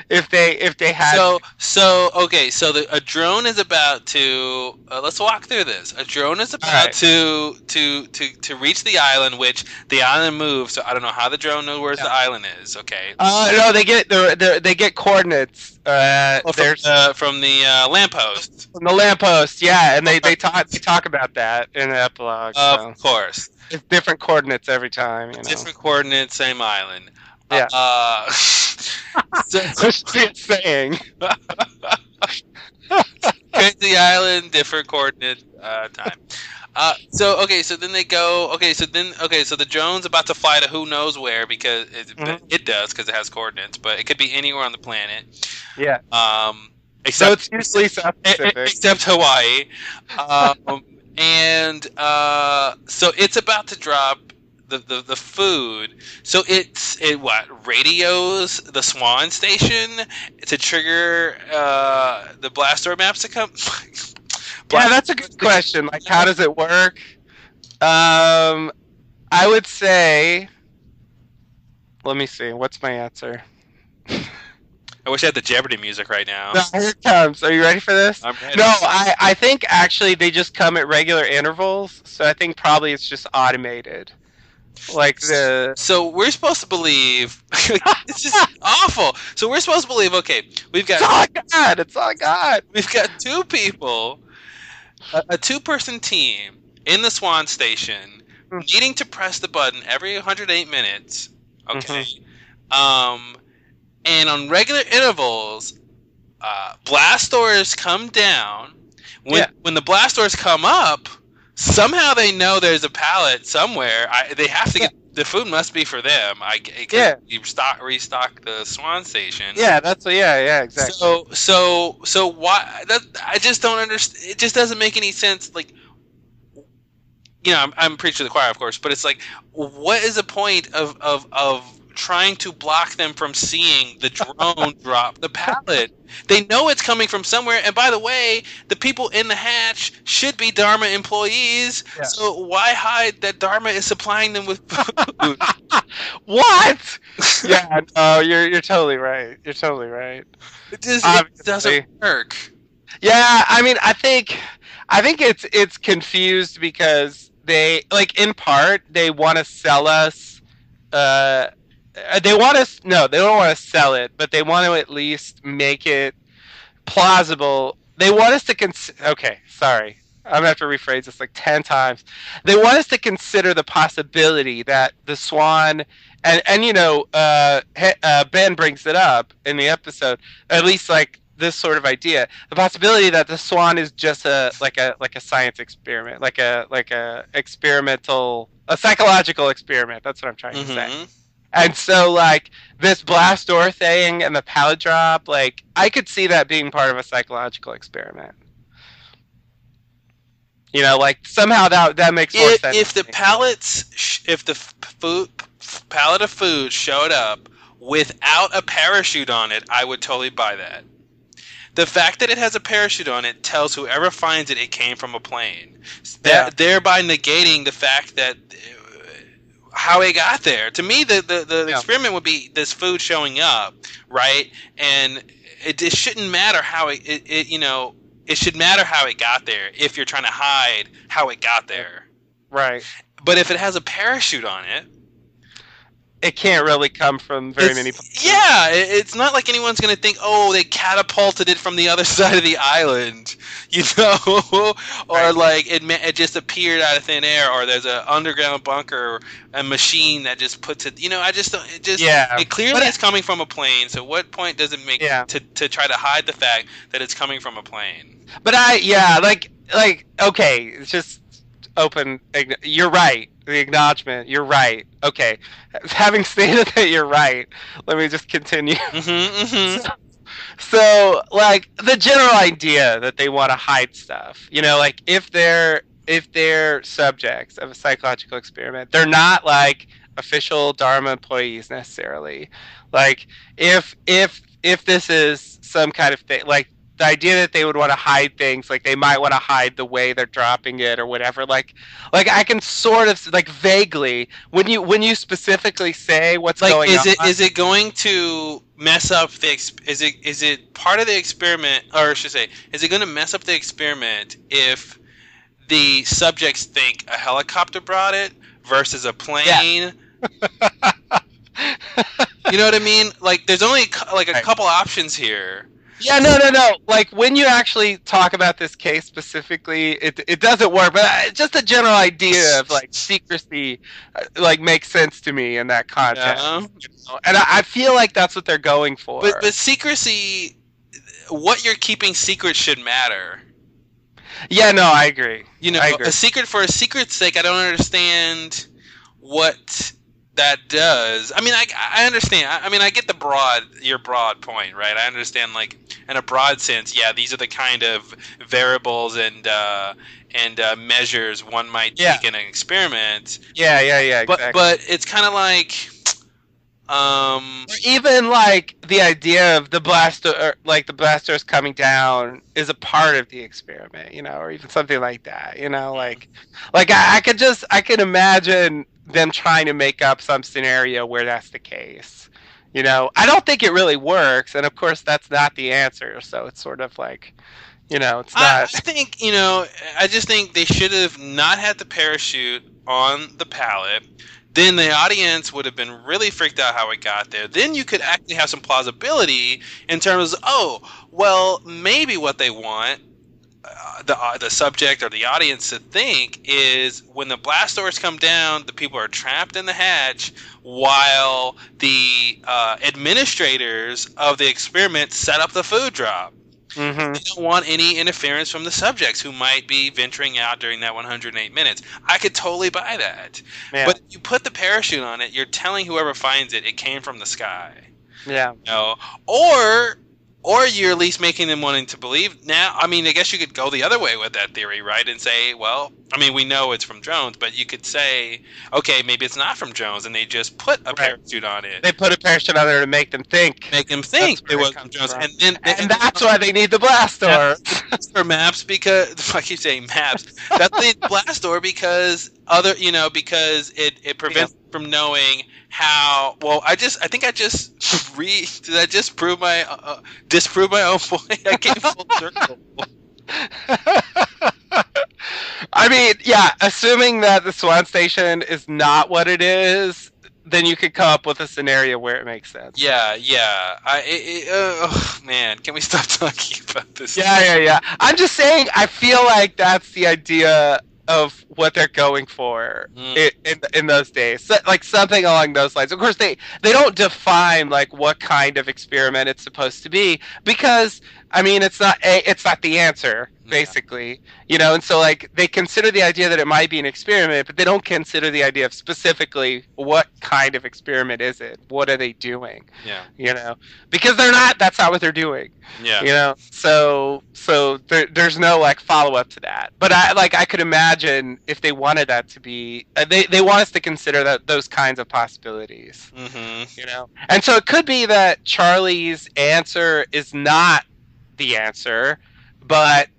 if they if they had So so okay. So the, a drone is about to. Uh, let's walk through this. A drone is about Alright. to to to to reach the island, which the island moves. So I don't know how the drone knows where the island is. Okay. uh, no, they get they they they get coordinates. Uh, Well, from, there's uh, from the uh, lamppost. from the lamppost, yeah, and they they talk they talk about that in the epilogue. so. Of course, It's different coordinates every time. You know? different coordinates, same island. Yeah. So, be saying. crazy island, different coordinate uh, time. Uh, so okay, so then they go. Okay, so then okay, so the drone's about to fly to who knows where because it, Mhm. it does because it has coordinates, but it could be anywhere on the planet. Yeah. Um, So except it's usually South Pacific. except Hawaii. Um, and uh, so it's about to drop the, the, the food. So it's it what radios the Swan station to trigger uh, the blast door maps to come. Yeah, that's a good question. Like, how does it work? Um, I would say. Let me see. What's my answer? I wish I had the Jeopardy music right now. No, here it comes. Are you ready for this? I'm ready. No, I, I think actually they just come at regular intervals, so I think probably it's just automated. Like the So we're supposed to believe it's just awful. So we're supposed to believe okay, we've it's all got God, it's all God. we've got two people, a, a two-person team in the Swan Station, Hmm. needing to press the button every 108 minutes. Okay, Mm-hmm. um, and on regular intervals, uh, blast doors come down. When Yeah. when the blast doors come up, somehow they know there's a pallet somewhere. I, they have to get the food must be for them. I Yeah. You stock restock the Swan Station. Yeah, that's what. Yeah, yeah, exactly. So so so why that I just don't understand. It just doesn't make any sense. Like, you know, I'm, I'm preaching to the choir, of course, but it's like, what is the point of of of trying to block them from seeing the drone drop the pallet? They know it's coming from somewhere, and by the way, the people in the hatch should be Dharma employees. Yeah. So why hide that Dharma is supplying them with food? what? yeah, no, you're you're totally right. You're totally right. It just it doesn't work. Yeah, I mean, I think, I think it's it's confused because they like in part they want to sell us. Uh, they want us. No, they don't want to sell it, but they want to at least make it plausible. They want us to cons. Okay, sorry. I'm gonna have to rephrase this like ten times. They want us to consider the possibility that the Swan and and you know uh, uh, Ben brings it up in the episode. At least like this sort of idea, the possibility that the Swan is just a like a like a science experiment, like a like a experimental, a psychological experiment. That's what I'm trying to say. And so, like this blast door thing and the pallet drop, like I could see that being part of a psychological experiment. You know, like somehow that that makes more if, sense. if the pallets if the food pallet of food showed up without a parachute on it i would totally buy that the fact that it has a parachute on it tells whoever finds it it came from a plane Yeah. thereby negating the fact that how it got there. To me the, the, the Yeah. experiment would be this food showing up right? And it, it shouldn't matter how it, it, it you know it should matter how it got there if you're trying to hide how it got there. Right, but if it has a parachute on it, it can't really come from very it's- many. places. yeah, it's not like anyone's going to think, oh, they catapulted it from the other side of the island. you know, or Right. like it it just appeared out of thin air, or there's an underground bunker, a machine that just puts it. You know, I just don't. It just Yeah. it clearly But I- coming from a plane. So what point does it make Yeah. to to try to hide the fact that it's coming from a plane? But I, yeah, like, like, okay, it's just open. You're right. The acknowledgement. You're right. Okay. Having stated that you're right, let me just continue. Mm-hmm, mm-hmm. So, like, the general idea that they want to hide stuff, you know, like if they're if they're subjects of a psychological experiment, they're not like official Dharma employees necessarily. Like, if if if this is some kind of thing, like the idea that they would want to hide things, like they might want to hide the way they're dropping it or whatever. Like, like I can sort of like vaguely when you when you specifically say what's Like, going is on. it is it going to mess up the? Is it is it part of the experiment, or I should say, is it going to mess up the experiment if the subjects think a helicopter brought it versus a plane? You know what I mean? Like, there's only like a Right. couple options here. Yeah, no, no, no. Like when you actually talk about this case specifically, it it doesn't work. But uh, just a general idea of like secrecy, uh, like makes sense to me in that context. Yeah. you know? And I, I feel like that's what they're going for. But but secrecy, what you're keeping secret should matter. yeah, no, I agree. You know, agree. a secret for a secret's sake. I don't understand what that does. I mean, I, I understand. I, I mean, I get the broad your broad point, right? I understand, like in a broad sense, yeah, these are the kind of variables and uh, and uh, measures one might Yeah. take in an experiment. Yeah, yeah, yeah. But Exactly. but it's kind of like, um, even like the idea of the blaster, or, like the blasters coming down, is a part of the experiment, you know, or even something like that, you know, like, like I, I could just, I could imagine them trying to make up some scenario where that's the case, you know. I don't think it really works, and of course that's not the answer, so it's sort of like, you know, it's I, I think you know. I just think they should have not had the parachute on the pallet. Then the audience would have been really freaked out how it got there. Then you could actually have some plausibility in terms of, oh, well, maybe what they want uh, the uh, the subject or the audience to think is when the blast doors come down, the people are trapped in the hatch, while the uh, administrators of the experiment set up the food drop hmm they don't want any interference from the subjects who might be venturing out during that 108 minutes. I could totally buy that. Yeah, But if you put the parachute on it, you're telling whoever finds it it came from the sky. yeah, You know? Or or you're at least making them wanting to believe. Now, I mean, I guess you could go the other way with that theory, right? And say, well, I mean, we know it's from Jones, but you could say, okay, maybe it's not from Jones, and they just put a Right. parachute on it, they put a parachute on there to make them think. make them think it was from Jones, from. and then and that's why they need the blast door. for maps because I keep saying maps. That's the blast door because other you know because it it prevents from knowing how. Well, I just I think I just re did I just prove my uh, uh, disprove my own point? I came full circle. I mean, yeah, assuming that the Swan Station is not what it is, then you could come up with a scenario where it makes sense. Yeah, yeah. I it, it, uh, oh, man, can we stop talking about this? Yeah, yeah, yeah. I'm just saying, I feel like that's the idea of what they're going for Mm. in, in those days. So, like something along those lines. Of course, they they don't define like what kind of experiment it's supposed to be because I mean, it's not a, it's not the answer Yeah. basically, you know. And so like they consider the idea that it might be an experiment, but they don't consider the idea of specifically what kind of experiment is it? What are they doing? Yeah, You know, because they're not. That's not what they're doing yeah. you know so so there, there's no like follow up to that but i like i could imagine if they wanted that to be uh, they they want us to consider that those kinds of possibilities hmm you know and so it could be that charlie's answer is not the answer but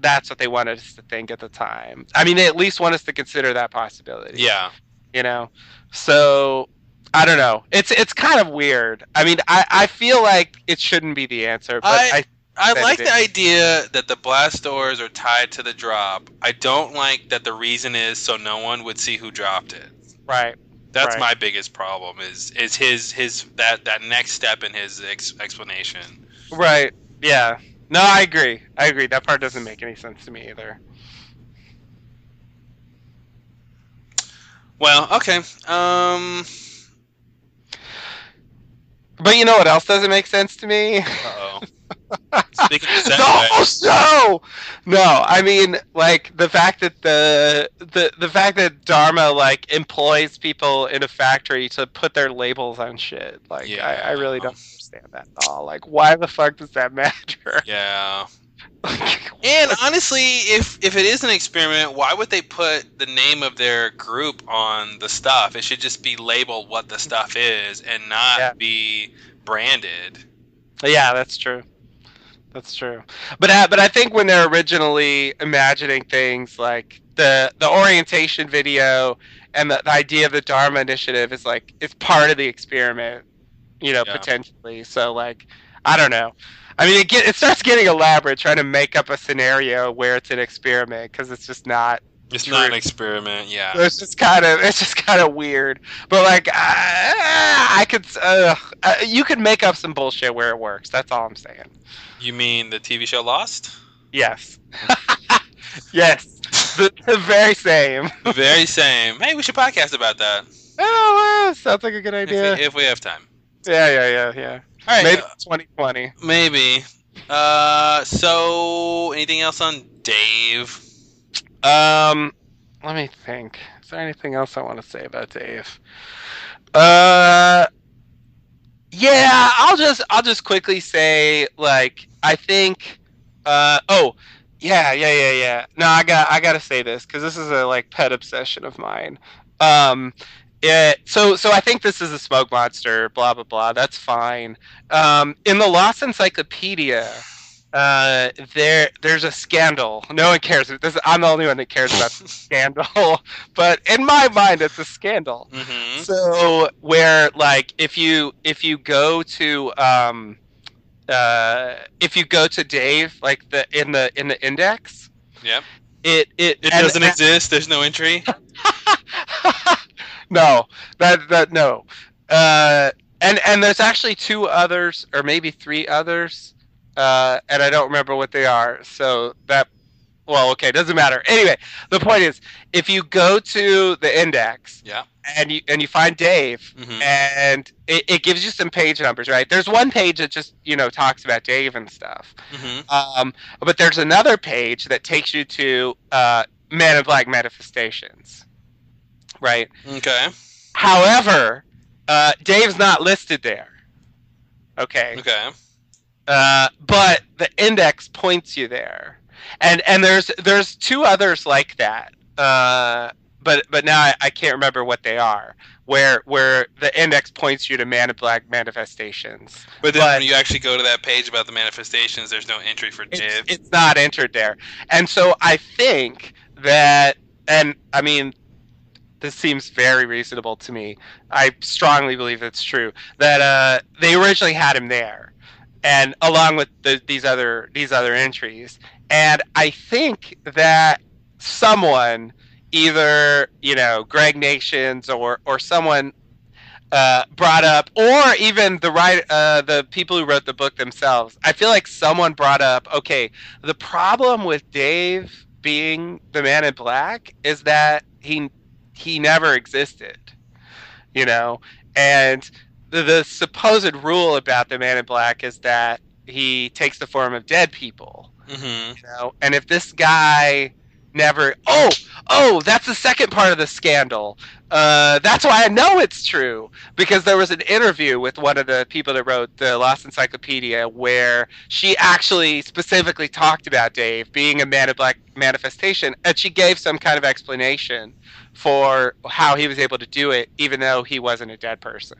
that's what they wanted us to think at the time i mean they at least want us to consider that possibility Yeah. you know so i don't know it's it's kind of weird i mean i i feel like it shouldn't be the answer but I- i I like the idea that the blast doors are tied to the drop. I don't like that the reason is so no one would see who dropped it. right That's Right. my biggest problem. Is is his his that that next step in his ex- explanation. Right. Yeah. No, I agree. I agree. That part doesn't make any sense to me either. Well, okay. Um. But you know what else doesn't make sense to me? Uh-oh. Speaking of the whole show. No, I mean like the fact that the the the fact that Dharma like employs people in a factory to put their labels on shit. Like Yeah. I, I really don't understand that at all. Like why the fuck does that matter? Yeah. And honestly, if if it is an experiment, why would they put the name of their group on the stuff? It should just be labeled what the stuff is and not Yeah. be branded. Yeah, that's true. That's true. But uh, but I think when they're originally imagining things like the the orientation video and the, the idea of the Dharma initiative is like it's part of the experiment, you know, Yeah. potentially. So like I don't know. I mean, it get it starts getting elaborate trying to make up a scenario where it's an experiment because it's just not. It's True. not an experiment, yeah. It's just kind of it's just kind of weird. But like I, I could uh, uh, you could make up some bullshit where it works. That's all I'm saying. You mean the TV show Lost? Yes. yes. The, the very same. The very same. Hey, we should podcast about that Oh, wow, sounds like a good if, idea. we, if we have time. Yeah, yeah, yeah, yeah. All right, Maybe uh, 2020. maybe. Uh, so anything else on Dave? Um, let me think. Is there anything else I want to say about Dave? Uh, yeah, I'll just I'll just quickly say like I think. Uh oh, yeah, yeah, yeah, yeah. No, I got I got to say this because this is a like pet obsession of mine. Um, it, so so I think this is a smoke monster. Blah blah blah. That's fine. Um, in the Lost Encyclopedia, uh, there there's a scandal. No one cares. This, I'm the only one that cares about the scandal. But in my mind, it's a scandal. Mm-hmm. So where like if you if you go to um uh if you go to Dave like the in the in the index Yep. it it It doesn't exist. There's no entry. no that that no uh and and there's actually two others or maybe three others uh and I don't remember what they are so that well okay doesn't matter anyway the point is if you go to the index Yeah. and you and you find Dave Mm-hmm. and it, it gives you some page numbers, right? There's one page that just you know talks about Dave and stuff, Mm-hmm. um, but there's another page that takes you to uh, Man in Black manifestations, right? Okay. However, uh, Dave's not listed there. Okay, Okay. uh, but the index points you there, and and there's there's two others like that. Uh, but but now I, I can't remember what they are. Where where the index points you to Man Black manifestations. But then But- when you actually go to that page about the manifestations, there's no entry for It's, Dave. it's not entered there, and so I think that, and I mean, this seems very reasonable to me. I strongly believe it's true that uh, they originally had him there, and along with the, these other these other entries, and I think that someone, either you know Gregg Nations or or someone. Uh, brought up, or even the right, uh, the people who wrote the book themselves. I feel like someone brought up, okay, the problem with Dave being the man in black is that he he never existed you know? And the, the supposed rule about the man in black is that he takes the form of dead people mm-hmm. you know? And if this guy never oh oh that's the second part of the scandal. Uh, that's why i know it's true because there was an interview with one of the people that wrote the lost encyclopedia where she actually specifically talked about dave being a man in black manifestation and she gave some kind of explanation for how he was able to do it even though he wasn't a dead person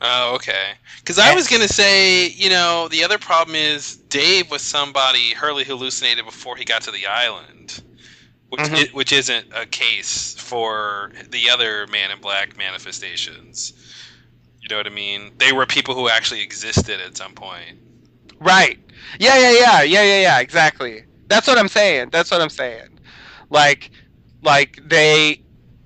Oh, okay. Because I was gonna say, you know, the other problem is Dave was somebody Hurley hallucinated before he got to the island, which Mhm. i- which isn't a case for the other Man in Black manifestations. You know what I mean? They were people who actually existed at some point. Right. Yeah, yeah, yeah, yeah, yeah, yeah. Exactly. That's what I'm saying. That's what I'm saying. Like, like they,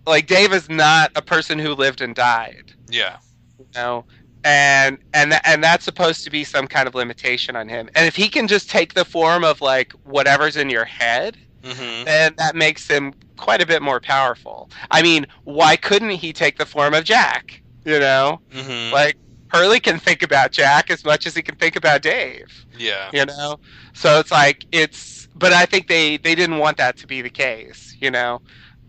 like Dave is not a person who lived and died. Yeah. You know, and and tha- and that's supposed to be some kind of limitation on him. And if he can just take the form of like whatever's in your head, hmm then that makes him quite a bit more powerful. I mean, why couldn't he take the form of Jack? You know, hmm like Hurley can think about Jack as much as he can think about Dave. yeah. You know, so it's like it's. But I think they they didn't want that to be the case. You know.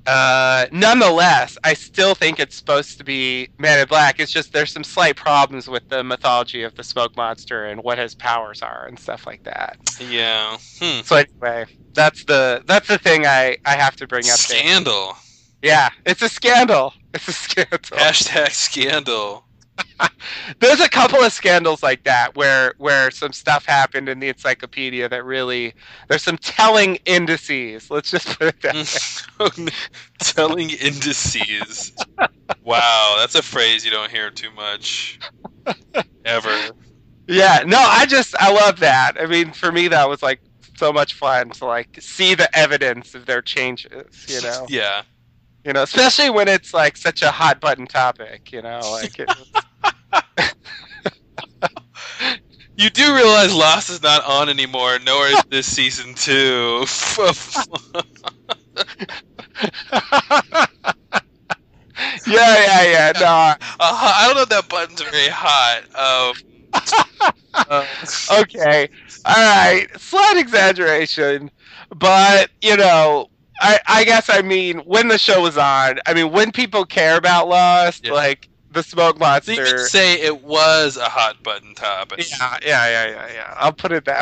Uh, nonetheless, I still think it's supposed to be Man in Black. It's just there's some slight problems with the mythology of the smoke monster and what his powers are and stuff like that. Yeah. Hmm. So anyway, that's the that's the thing I I have to bring up. there. Scandal. Yeah, it's a scandal. It's a scandal. Hashtag scandal. There's a couple of scandals like that where where some stuff happened in the encyclopedia that really there's some telling indices. Let's just put it that way. Telling indices. Wow, that's a phrase you don't hear too much. Ever. Yeah, no, I just I love that. I mean, for me that was like so much fun to like see the evidence of their changes, you know. Yeah. You know, especially when it's like such a hot button topic, you know, like it, You do realize Lost is not on anymore, nor is this season two. Yeah, yeah, yeah. No, Uh, I don't know if that button's very hot. Um, uh, okay. All right. Slight exaggeration. But, you know, I, I guess I mean when the show was on, I mean when people care about Lost, Yeah. like the smoke monster. you could say it was a hot button topic. yeah, yeah, yeah, yeah, yeah. I'll put it that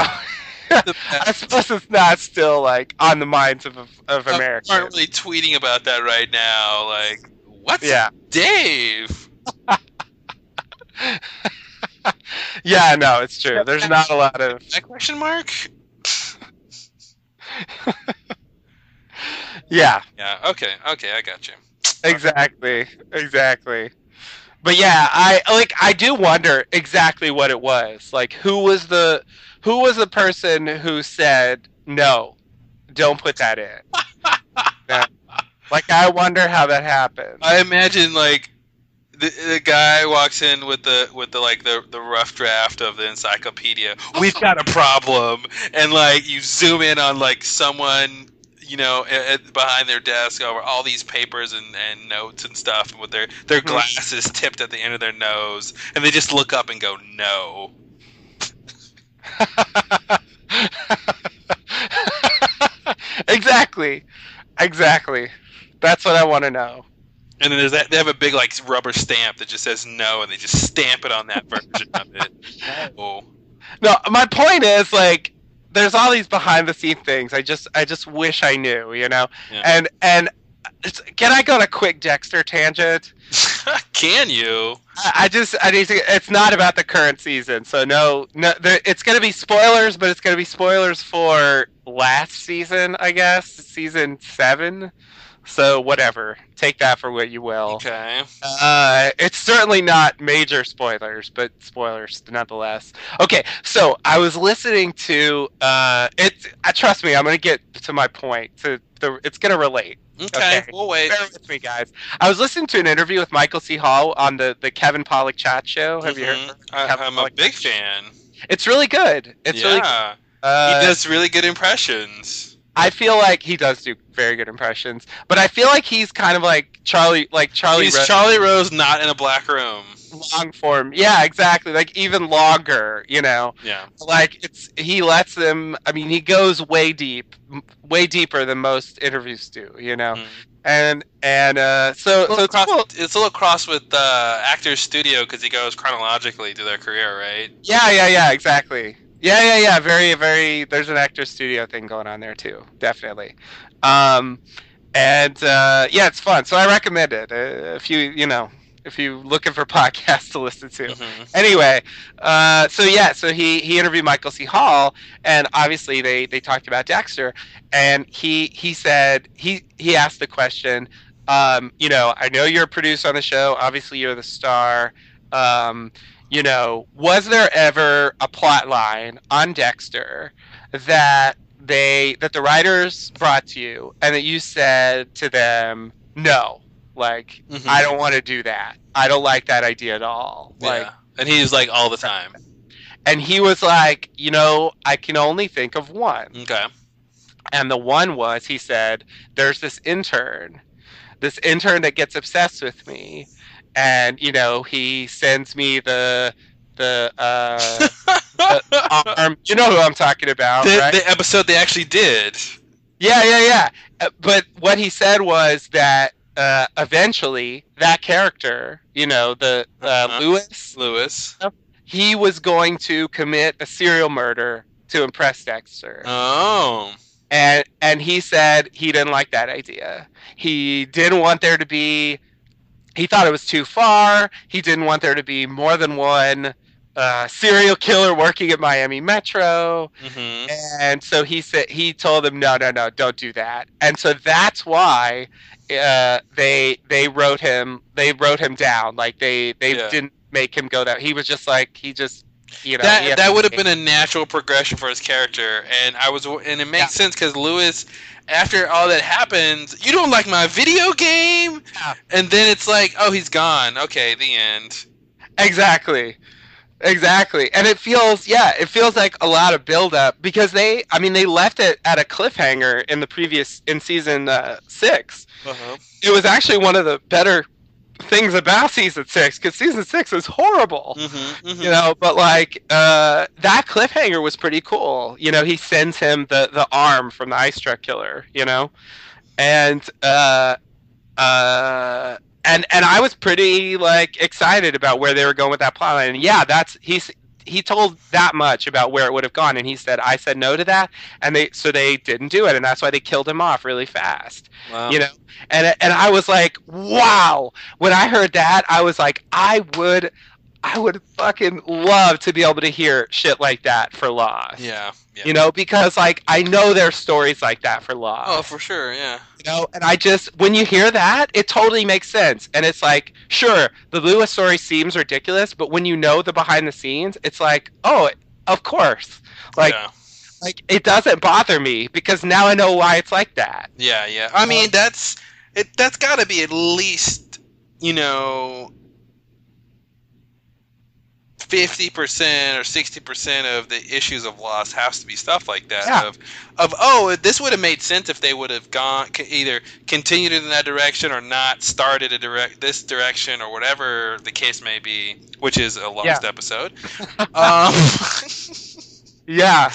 way. I suppose it's not still like on the minds of of Americans. aren't really tweeting about that right now. Like, what's Yeah. Dave? yeah, no, it's true. There's not a lot of That question mark? yeah, Yeah. Okay. Okay. I got you. exactly, exactly. But yeah, I like I do wonder exactly what it was. Like who was the who was the person who said no, don't put that in. Yeah. Like I wonder how that happened. I imagine like the, the guy walks in with the with the like the, the rough draft of the encyclopedia. We've got a problem, and like you zoom in on like someone you know at, at- behind their desk over all these papers and, and notes and stuff, and with their their Mhm. glasses tipped at the end of their nose, and they just look up and go no. exactly. Exactly. That's what I want to know. And then there's that they have a big like rubber stamp that just says no, and they just stamp it on that version of it. Oh. No, my point is like there's all these behind the scene things. I just I just wish I knew, you know. Yeah. And and can I go on a quick Dexter tangent? Can you? I, I just I need to. It's not about the current season, so no, no. There, it's going to be spoilers, but it's going to be spoilers for last season, I guess, season seven. So whatever, take that for what you will. Okay. Uh, it's certainly not major spoilers, but spoilers nonetheless. Okay, so I was listening to uh, it. Uh, trust me, I'm going to get to my point. To the, it's going to relate. Okay. Okay. We'll wait. Bear with me, guys. I was listening to an interview with Michael C. Hall on the the Kevin Pollak chat show. Have you heard? Mhm. of I, I'm a big fan. It's really good. It's really. yeah. Uh, he does really good impressions. I feel like he does do very good impressions, but I feel like he's kind of like Charlie, like Charlie. He's Rose- Charlie Rose not in a black room. long form. Yeah, exactly. Like even longer, you know. Yeah. Like it's he lets them I mean, he goes way deep, way deeper than most interviews do, you know. Mhm. And and uh so It's a so little it's cross, cool. it's a little cross with uh, Actors Studio because he goes chronologically through their career, right? Yeah, yeah, yeah, exactly. Yeah, yeah, yeah. Very, very. There's an actor studio thing going on there too. Definitely. Um, and uh, yeah, it's fun. So I recommend it. Uh, if you, you know, if you're looking for podcasts to listen to. Mhm. Anyway, uh, so yeah, so he he interviewed Michael C. Hall, and obviously they they talked about Dexter, and he he said he he asked the question. Um, you know, I know you're a producer on the show. Obviously, you're the star. Um, you know, was there ever a plot line on Dexter that they that the writers brought to you and that you said to them, no, like Mhm. I don't want to do that. I don't like that idea at all. Like, yeah. And he's like all the time. And he was like, you know, I can only think of one. Okay. And the one was, he said, there's this intern, this intern that gets obsessed with me. And, you know, he sends me the, the, uh, the arm. You know who I'm talking about, the, right? the episode they actually did. Yeah, yeah, yeah. Uh, But what he said was that uh, eventually that character, you know, the uh, Uh-huh. Louis, Louis. he was going to commit a serial murder to impress Dexter. Oh. and and he said he didn't like that idea. He didn't want there to be. He thought it was too far. He didn't want there to be more than one uh, serial killer working at Miami Metro. hmm And so he said he told them no, no, no, don't do that. And so that's why uh, they they wrote him they wrote him down. Like they they Yeah. didn't make him go that. He was just like he just you know that that would have been a natural progression for his character, and I was, and it makes sense because Louis, after all that happens, you don't like my video game, Yeah. and then it's like, oh, he's gone. Okay, the end. Exactly. Exactly. And it feels yeah, it feels like a lot of build up because they I mean they left it at a cliffhanger in the previous in season uh, 6. Uh-huh. It was actually one of the better things about season 6 cuz season 6 is horrible. Mm-hmm, You know, but like uh, that cliffhanger was pretty cool. You know, he sends him the the arm from the ice truck killer, you know. And uh uh and and I was pretty like excited about where they were going with that plotline. And yeah, that's he's he told that much about where it would have gone, and he said I said no to that, and they so they didn't do it, and that's why they killed him off really fast. Wow. You know, and and I was like, wow. When I heard that, I was like, I would. I would fucking love to be able to hear shit like that for Lost. Yeah. Yeah. You know, because like I know there's stories like that for Lost oh, for sure. Yeah. you know and i just when you hear that it totally makes sense and it's like sure the louis story seems ridiculous but when you know the behind the scenes it's like oh of course like yeah. like it doesn't bother me because now i know why it's like that Yeah, yeah. I mean, that's it. That's got to be at least you know fifty percent or sixty percent of the issues of Lost has to be stuff like that. Yeah. Of of oh, this would have made sense if they would have gone either continued in that direction or not started a direct this direction or whatever the case may be, which is a Lost episode. um, yeah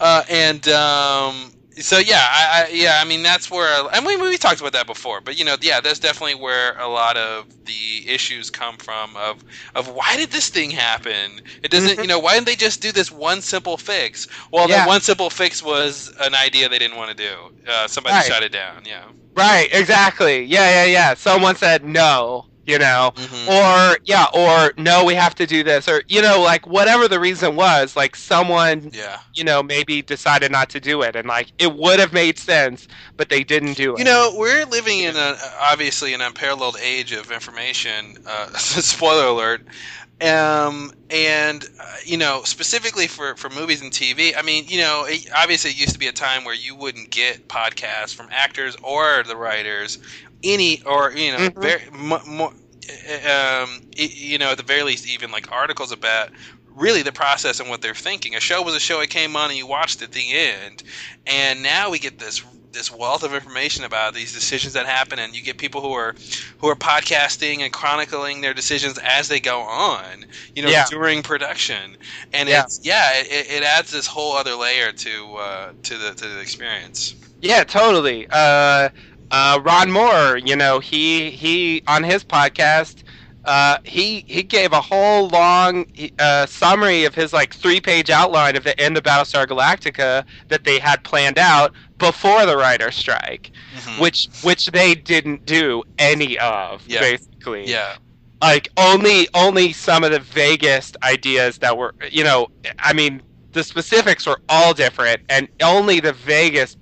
uh, and um, so yeah, I, I yeah, I mean that's where and we we talked about that before, but you know yeah, that's definitely where a lot of the issues come from of of why did this thing happen? It doesn't you know why didn't they just do this one simple fix? Well, Yeah. that one simple fix was an idea they didn't want to do. Uh, somebody Right. shut it down. Yeah. right exactly yeah yeah yeah someone said no you know Mhm. or yeah or no we have to do this or you know like whatever the reason was like someone Yeah. you know maybe decided not to do it and like it would have made sense but they didn't do it You know, we're living in a obviously an unparalleled age of information. Uh, spoiler alert. Um, and uh, you know, specifically for for movies and TV. I mean, you know, it, obviously it used to be a time where you wouldn't get podcasts from actors or the writers, any or you know, Mhm. very mo more. Um, y- you know, at the very least, even like articles about really the process and what they're thinking. A show was a show; it came on and you watched at the end. And now we get this this wealth of information about these decisions that happen, and you get people who are who are podcasting and chronicling their decisions as they go on. You know, Yeah. during production, and Yeah. it's yeah, it, it adds this whole other layer to uh, to the to the experience. Yeah, totally. Uh, uh, Ron Moore, you know, he he on his podcast, uh, he he gave a whole long uh, summary of his like three page outline of the end of Battlestar Galactica that they had planned out before the writer's strike, Mhm. which which they didn't do any of, Yeah. basically. yeah, like only only some of the vaguest ideas that were you know i mean the specifics were all different and only the vaguest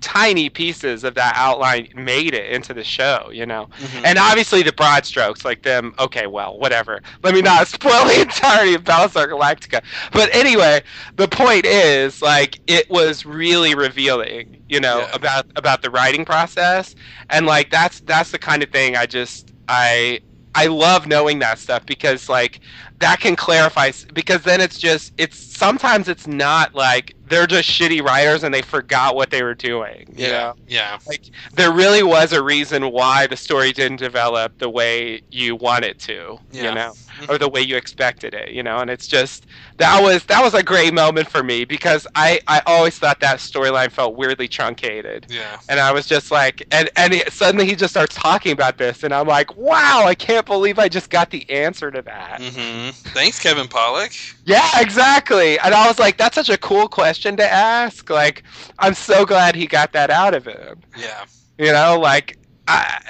tiny pieces of that outline made it into the show you know Mhm. and obviously the broad strokes like them okay well whatever let me not spoil the entirety of battlestar galactica but anyway the point is like it was really revealing you know Yeah. about about the writing process and like that's that's the kind of thing i just i I love knowing that stuff because like that can clarify because then it's just it's sometimes it's not like they're just shitty writers and they forgot what they were doing. You yeah, know? yeah, Like there really was a reason why the story didn't develop the way you want it to, Yeah. you know, or the way you expected it, you know, and it's just that was that was a great moment for me because I I always thought that storyline felt weirdly truncated. yeah. And I was just like, and and it, suddenly he just starts talking about this, and I'm like, wow, I can't believe I just got the answer to that. hmm Thanks, Kevin Pollak. Yeah, exactly. And I was like, that's such a cool question to ask. Like, I'm so glad he got that out of him. Yeah, You know, like, I,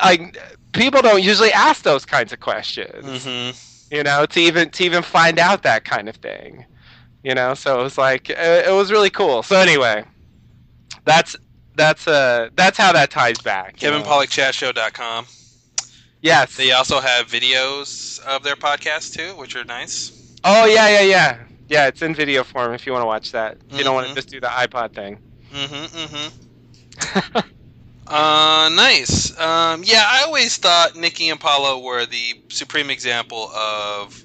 I people don't usually ask those kinds of questions. hmm You know, to even to even find out that kind of thing. You know, so it was like it, it was really cool. So anyway, that's that's uh that's how that ties back. KevinPollockChatShow.com. Yes. They also have videos of their podcast too, which are nice. Oh yeah, yeah, yeah. Yeah, it's in video form if you want to watch that. If you don't want to just do the iPod thing. Mm-hmm. Mm-hmm. uh, nice. Um, yeah, I always thought Nikki and Paulo were the supreme example of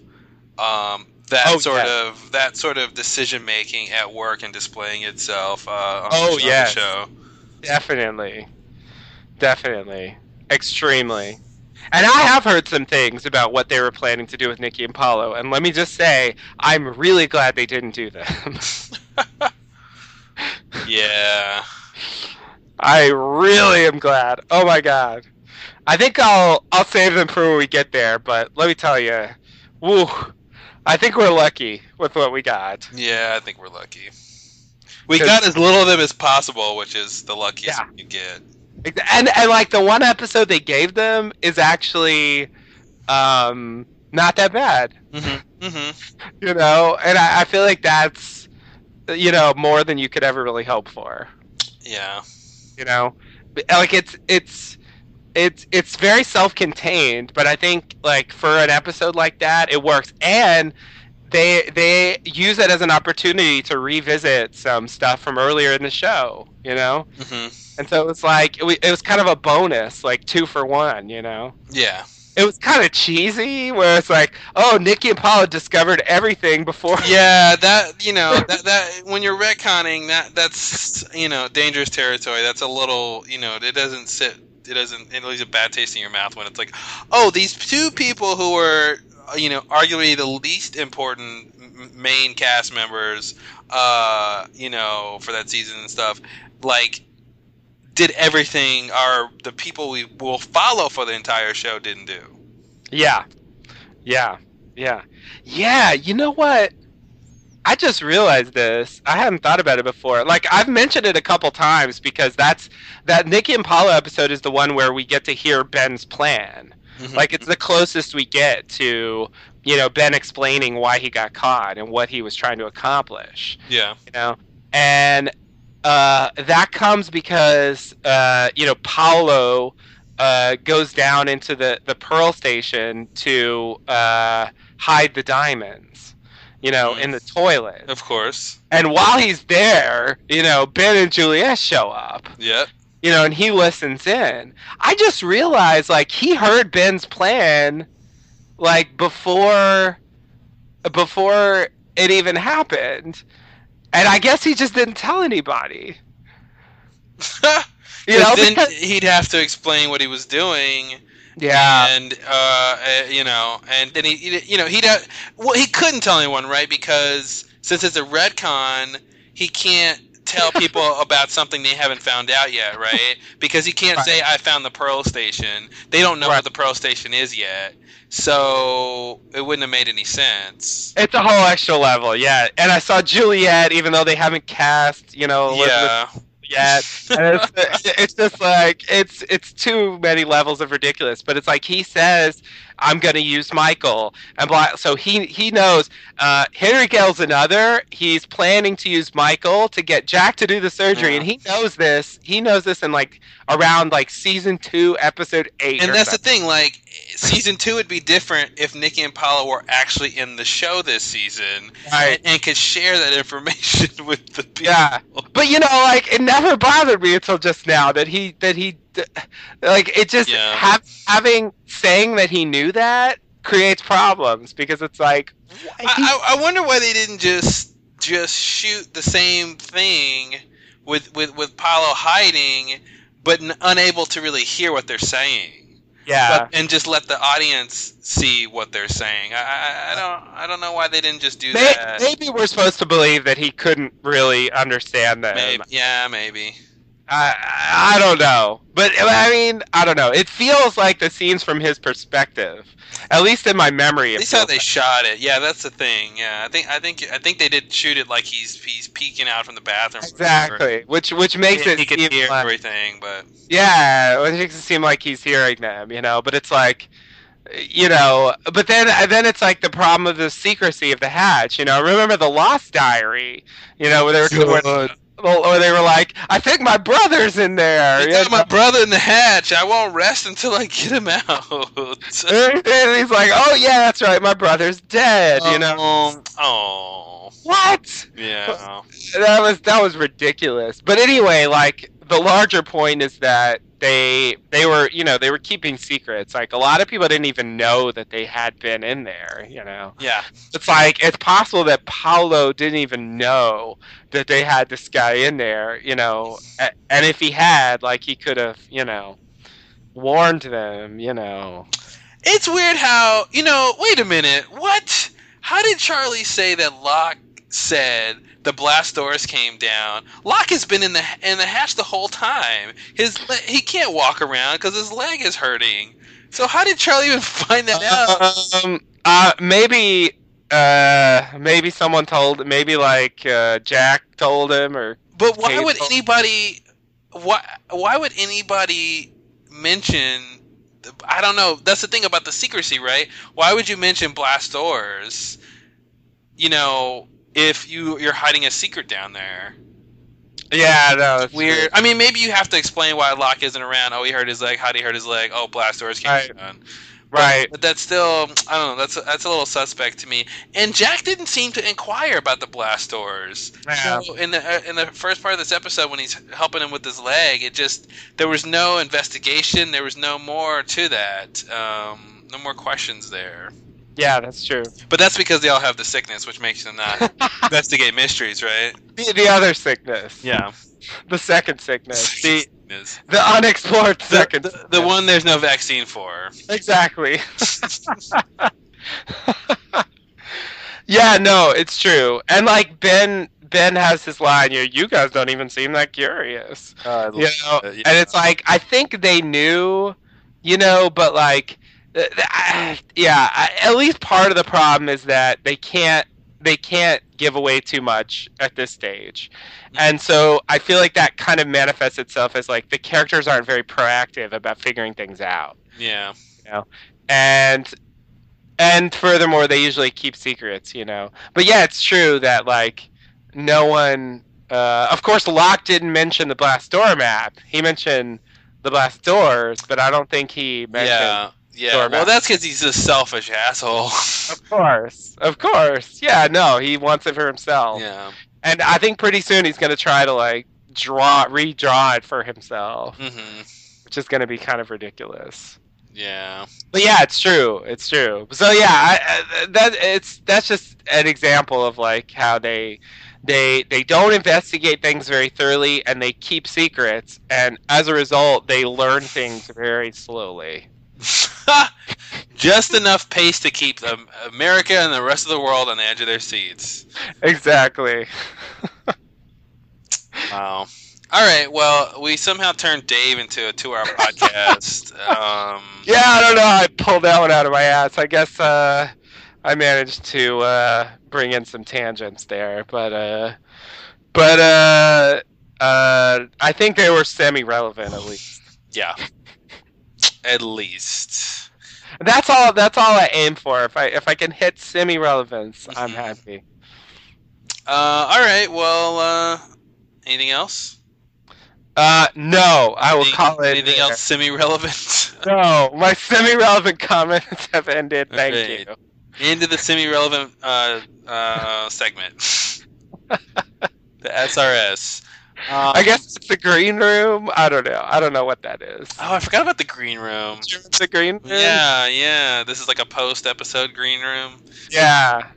um, that Oh, sort yeah. of that sort of decision making at work and displaying itself. Uh, on, Oh, the show. Definitely. Definitely. Extremely. And I have heard some things about what they were planning to do with Nikki and Paulo, and let me just say, I'm really glad they didn't do them. Yeah. I really am glad. Oh my god. I think I'll I'll save them for when we get there, but let me tell you, woo, I think we're lucky with what we got. Yeah, I think we're lucky. We got as little of them as possible, which is the luckiest Yeah. you get. And and like the one episode they gave them is actually um not that bad. Mm-hmm. Mm-hmm. you know and I, I feel like that's you know more than you could ever really hope for Yeah. You know like it's it's it's it's very self-contained but i think like for an episode like that it works and they they use it as an opportunity to revisit some stuff from earlier in the show you know Mm-hmm. and so it was like it was kind of a bonus like two for one you know Yeah. It was kind of cheesy where it's like oh nikki and paulo discovered everything before Yeah, that you know that that when you're retconning that that's you know dangerous territory. That's a little you know it doesn't sit. It doesn't. It leaves a bad taste in your mouth when it's like, oh, these two people who were you know arguably the least important main cast members, uh, you know, for that season and stuff, like did everything our the people we will follow for the entire show didn't do. Yeah. Yeah. Yeah. Yeah. You know what? I just realized this. I hadn't thought about it before. Like I've mentioned it a couple times because that's that Nikki and Paulo episode is the one where we get to hear Ben's plan. Mhm. Like it's the closest we get to, you know, Ben explaining why he got caught and what he was trying to accomplish yeah. you know and uh, that comes because uh, you know Paulo uh, goes down into the the Pearl Station to uh, hide the diamonds, you know, in the toilet. Of course. And while he's there, you know, Ben and Juliet show up, Yep. you know, and he listens in. I just realized like he heard Ben's plan like before before it even happened. And I guess he just didn't tell anybody. You know, then because- he'd have to explain what he was doing, yeah, and uh, uh, you know, and then he, he- you know, he'd have, well, he couldn't tell anyone, right? Because since it's a retcon, he can't tell people about something they haven't found out yet, right? Because he can't Right. say, "I found the Pearl Station." They don't know Right. what the Pearl Station is yet, so it wouldn't have made any sense. it's a whole extra level. Yeah, and I saw Juliet, even though they haven't cast, you know, Elizabeth Yeah. Yet. And it's, it's just like it's it's too many levels of ridiculous. But it's like he says, "I'm going to use Michael," and blah, so he he knows. Uh, Henry Gale's another. He's planning to use Michael to get Jack to do the surgery, Yeah. and he knows this. He knows this in like around like season two, episode eight. And that's the thing, like season two would be different if Nikki and Paulo were actually in the show this season Right. and, and could share that information with the people. Yeah. But you know, like it never bothered me until just now that he that he like it just Yeah. have, having saying that he knew that creates problems because it's like I, I, I wonder why they didn't just just shoot the same thing with with with Paulo hiding, but n- unable to really hear what they're saying, yeah but, and just let the audience see what they're saying. I, I, don't I don't know why they didn't just do May- that. maybe we're supposed to believe that he couldn't really understand them. Maybe, yeah, maybe. I, I don't know, but I mean, I don't know. It feels like the scenes from his perspective, at least in my memory. At least how they like- shot it. Yeah, that's the thing. Yeah, I think I think I think they did shoot it like he's he's peeking out from the bathroom. or exactly, which which makes he, it he can seem hear like- everything, but Yeah, it makes it seem like he's hearing them, you know. But it's like, you know, but then then it's like the problem of the secrecy of the hatch. You know, remember the Lost Diary? You know, where they were where, where they were like, I think my brother's in there. Got my brother in the hatch. I won't rest until I get him out. and he's like, Oh yeah, that's right, my brother's dead. You know oh, what? yeah. that was that was ridiculous. But anyway, like the larger point is that they they were you know they were keeping secrets. Like a lot of people didn't even know that they had been in there. You know, Yeah. it's like it's possible that Paulo didn't even know that they had this guy in there. You know, and if he had, like he could have you know warned them. You know, It's weird how, you know, wait a minute. What? How did Charlie say that Locke said the blast doors came down? Locke has been in the in the hatch the whole time. His he can't walk around cuz his leg is hurting. So how did Charlie even find that out? Um, uh, maybe, uh, maybe someone told, maybe like uh, Jack told him, or But why would anybody why why would anybody mention I don't know. That's the thing about the secrecy, right? Why would you mention blast doors? You know, if you you're hiding a secret down there. yeah, no, it's Weird. I mean, maybe you have to explain why Locke isn't around. Oh, he hurt his leg. How did he hurt his leg? Oh, blast doors came Right. down. right? But that's still, I don't know. That's that's a little suspect to me. And Jack didn't seem to inquire about the blast doors. Yeah. So in the uh, in the first part of this episode, when he's helping him with his leg, it just there was no investigation. There was no more to that. Um, no more questions there. Yeah, that's true. But that's because they all have the sickness, which makes them not investigate mysteries, right? the, the other sickness, Yeah. the second sickness, the Sickness. the unexplored The, second, the, the sickness. one there's no vaccine for. exactly. yeah, no, it's true, and like Ben. Ben has his line, you you guys don't even seem that curious. Uh, you know and it's like i think they knew you know but like th- th- I- yeah I- at least part of the problem is that they can't they can't give away too much at this stage and so i feel like that kind of manifests itself as like the characters aren't very proactive about figuring things out yeah. You know? and and furthermore they usually keep secrets you know but yeah it's true that like no one uh, of course locke didn't mention the blast door map he mentioned the blast doors but i don't think he mentioned Yeah. Yeah. Well, that's because he's a selfish asshole. of course of course yeah no he wants it for himself yeah. and i think pretty soon he's going to try to like draw redraw it for himself hmm which is going to be kind of ridiculous Yeah. But yeah, it's true. It's true. So yeah, I, I, that it's that's just an example of like how they they they don't investigate things very thoroughly and they keep secrets and as a result they learn things very slowly. Just enough pace to keep America and the rest of the world on the edge of their seats. Exactly. Wow. All right. Well, we somehow turned Dave into a two-hour podcast. um, Yeah, I don't know. I pulled that one out of my ass. I guess uh, I managed to uh, bring in some tangents there, but uh, but uh, uh, I think they were semi-relevant at least. Yeah. At least. That's all. That's all I aim for. If I if I can hit semi relevance, I'm Mhm. happy. Uh, all right. Well, uh, anything else? Uh, no, I will Anything- call it. Anything there. else semi-relevant? No, my semi relevant comments have ended. Thank Alright. you. Into the semi-relevant uh, uh, segment. the SRS. I guess it's the green room. I don't know. I don't know what that is. Oh, I forgot about the green room. The green room. Yeah, yeah. This is like a post-episode green room. Yeah.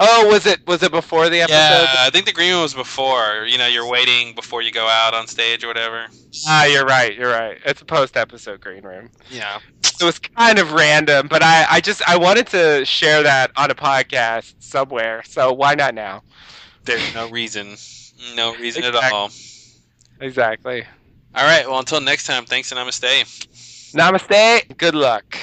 Oh, was it was it before the episode? Yeah, I think the green room was before. You know, you're waiting before you go out on stage or whatever. Ah, you're right. You're right. It's a post-episode green room. Yeah. It was kind of random, but I, I just I wanted to share that on a podcast somewhere. So why not now? There's no reason. No reason at all. Exactly. All right. Well, until next time, thanks and namaste. Namaste. Good luck.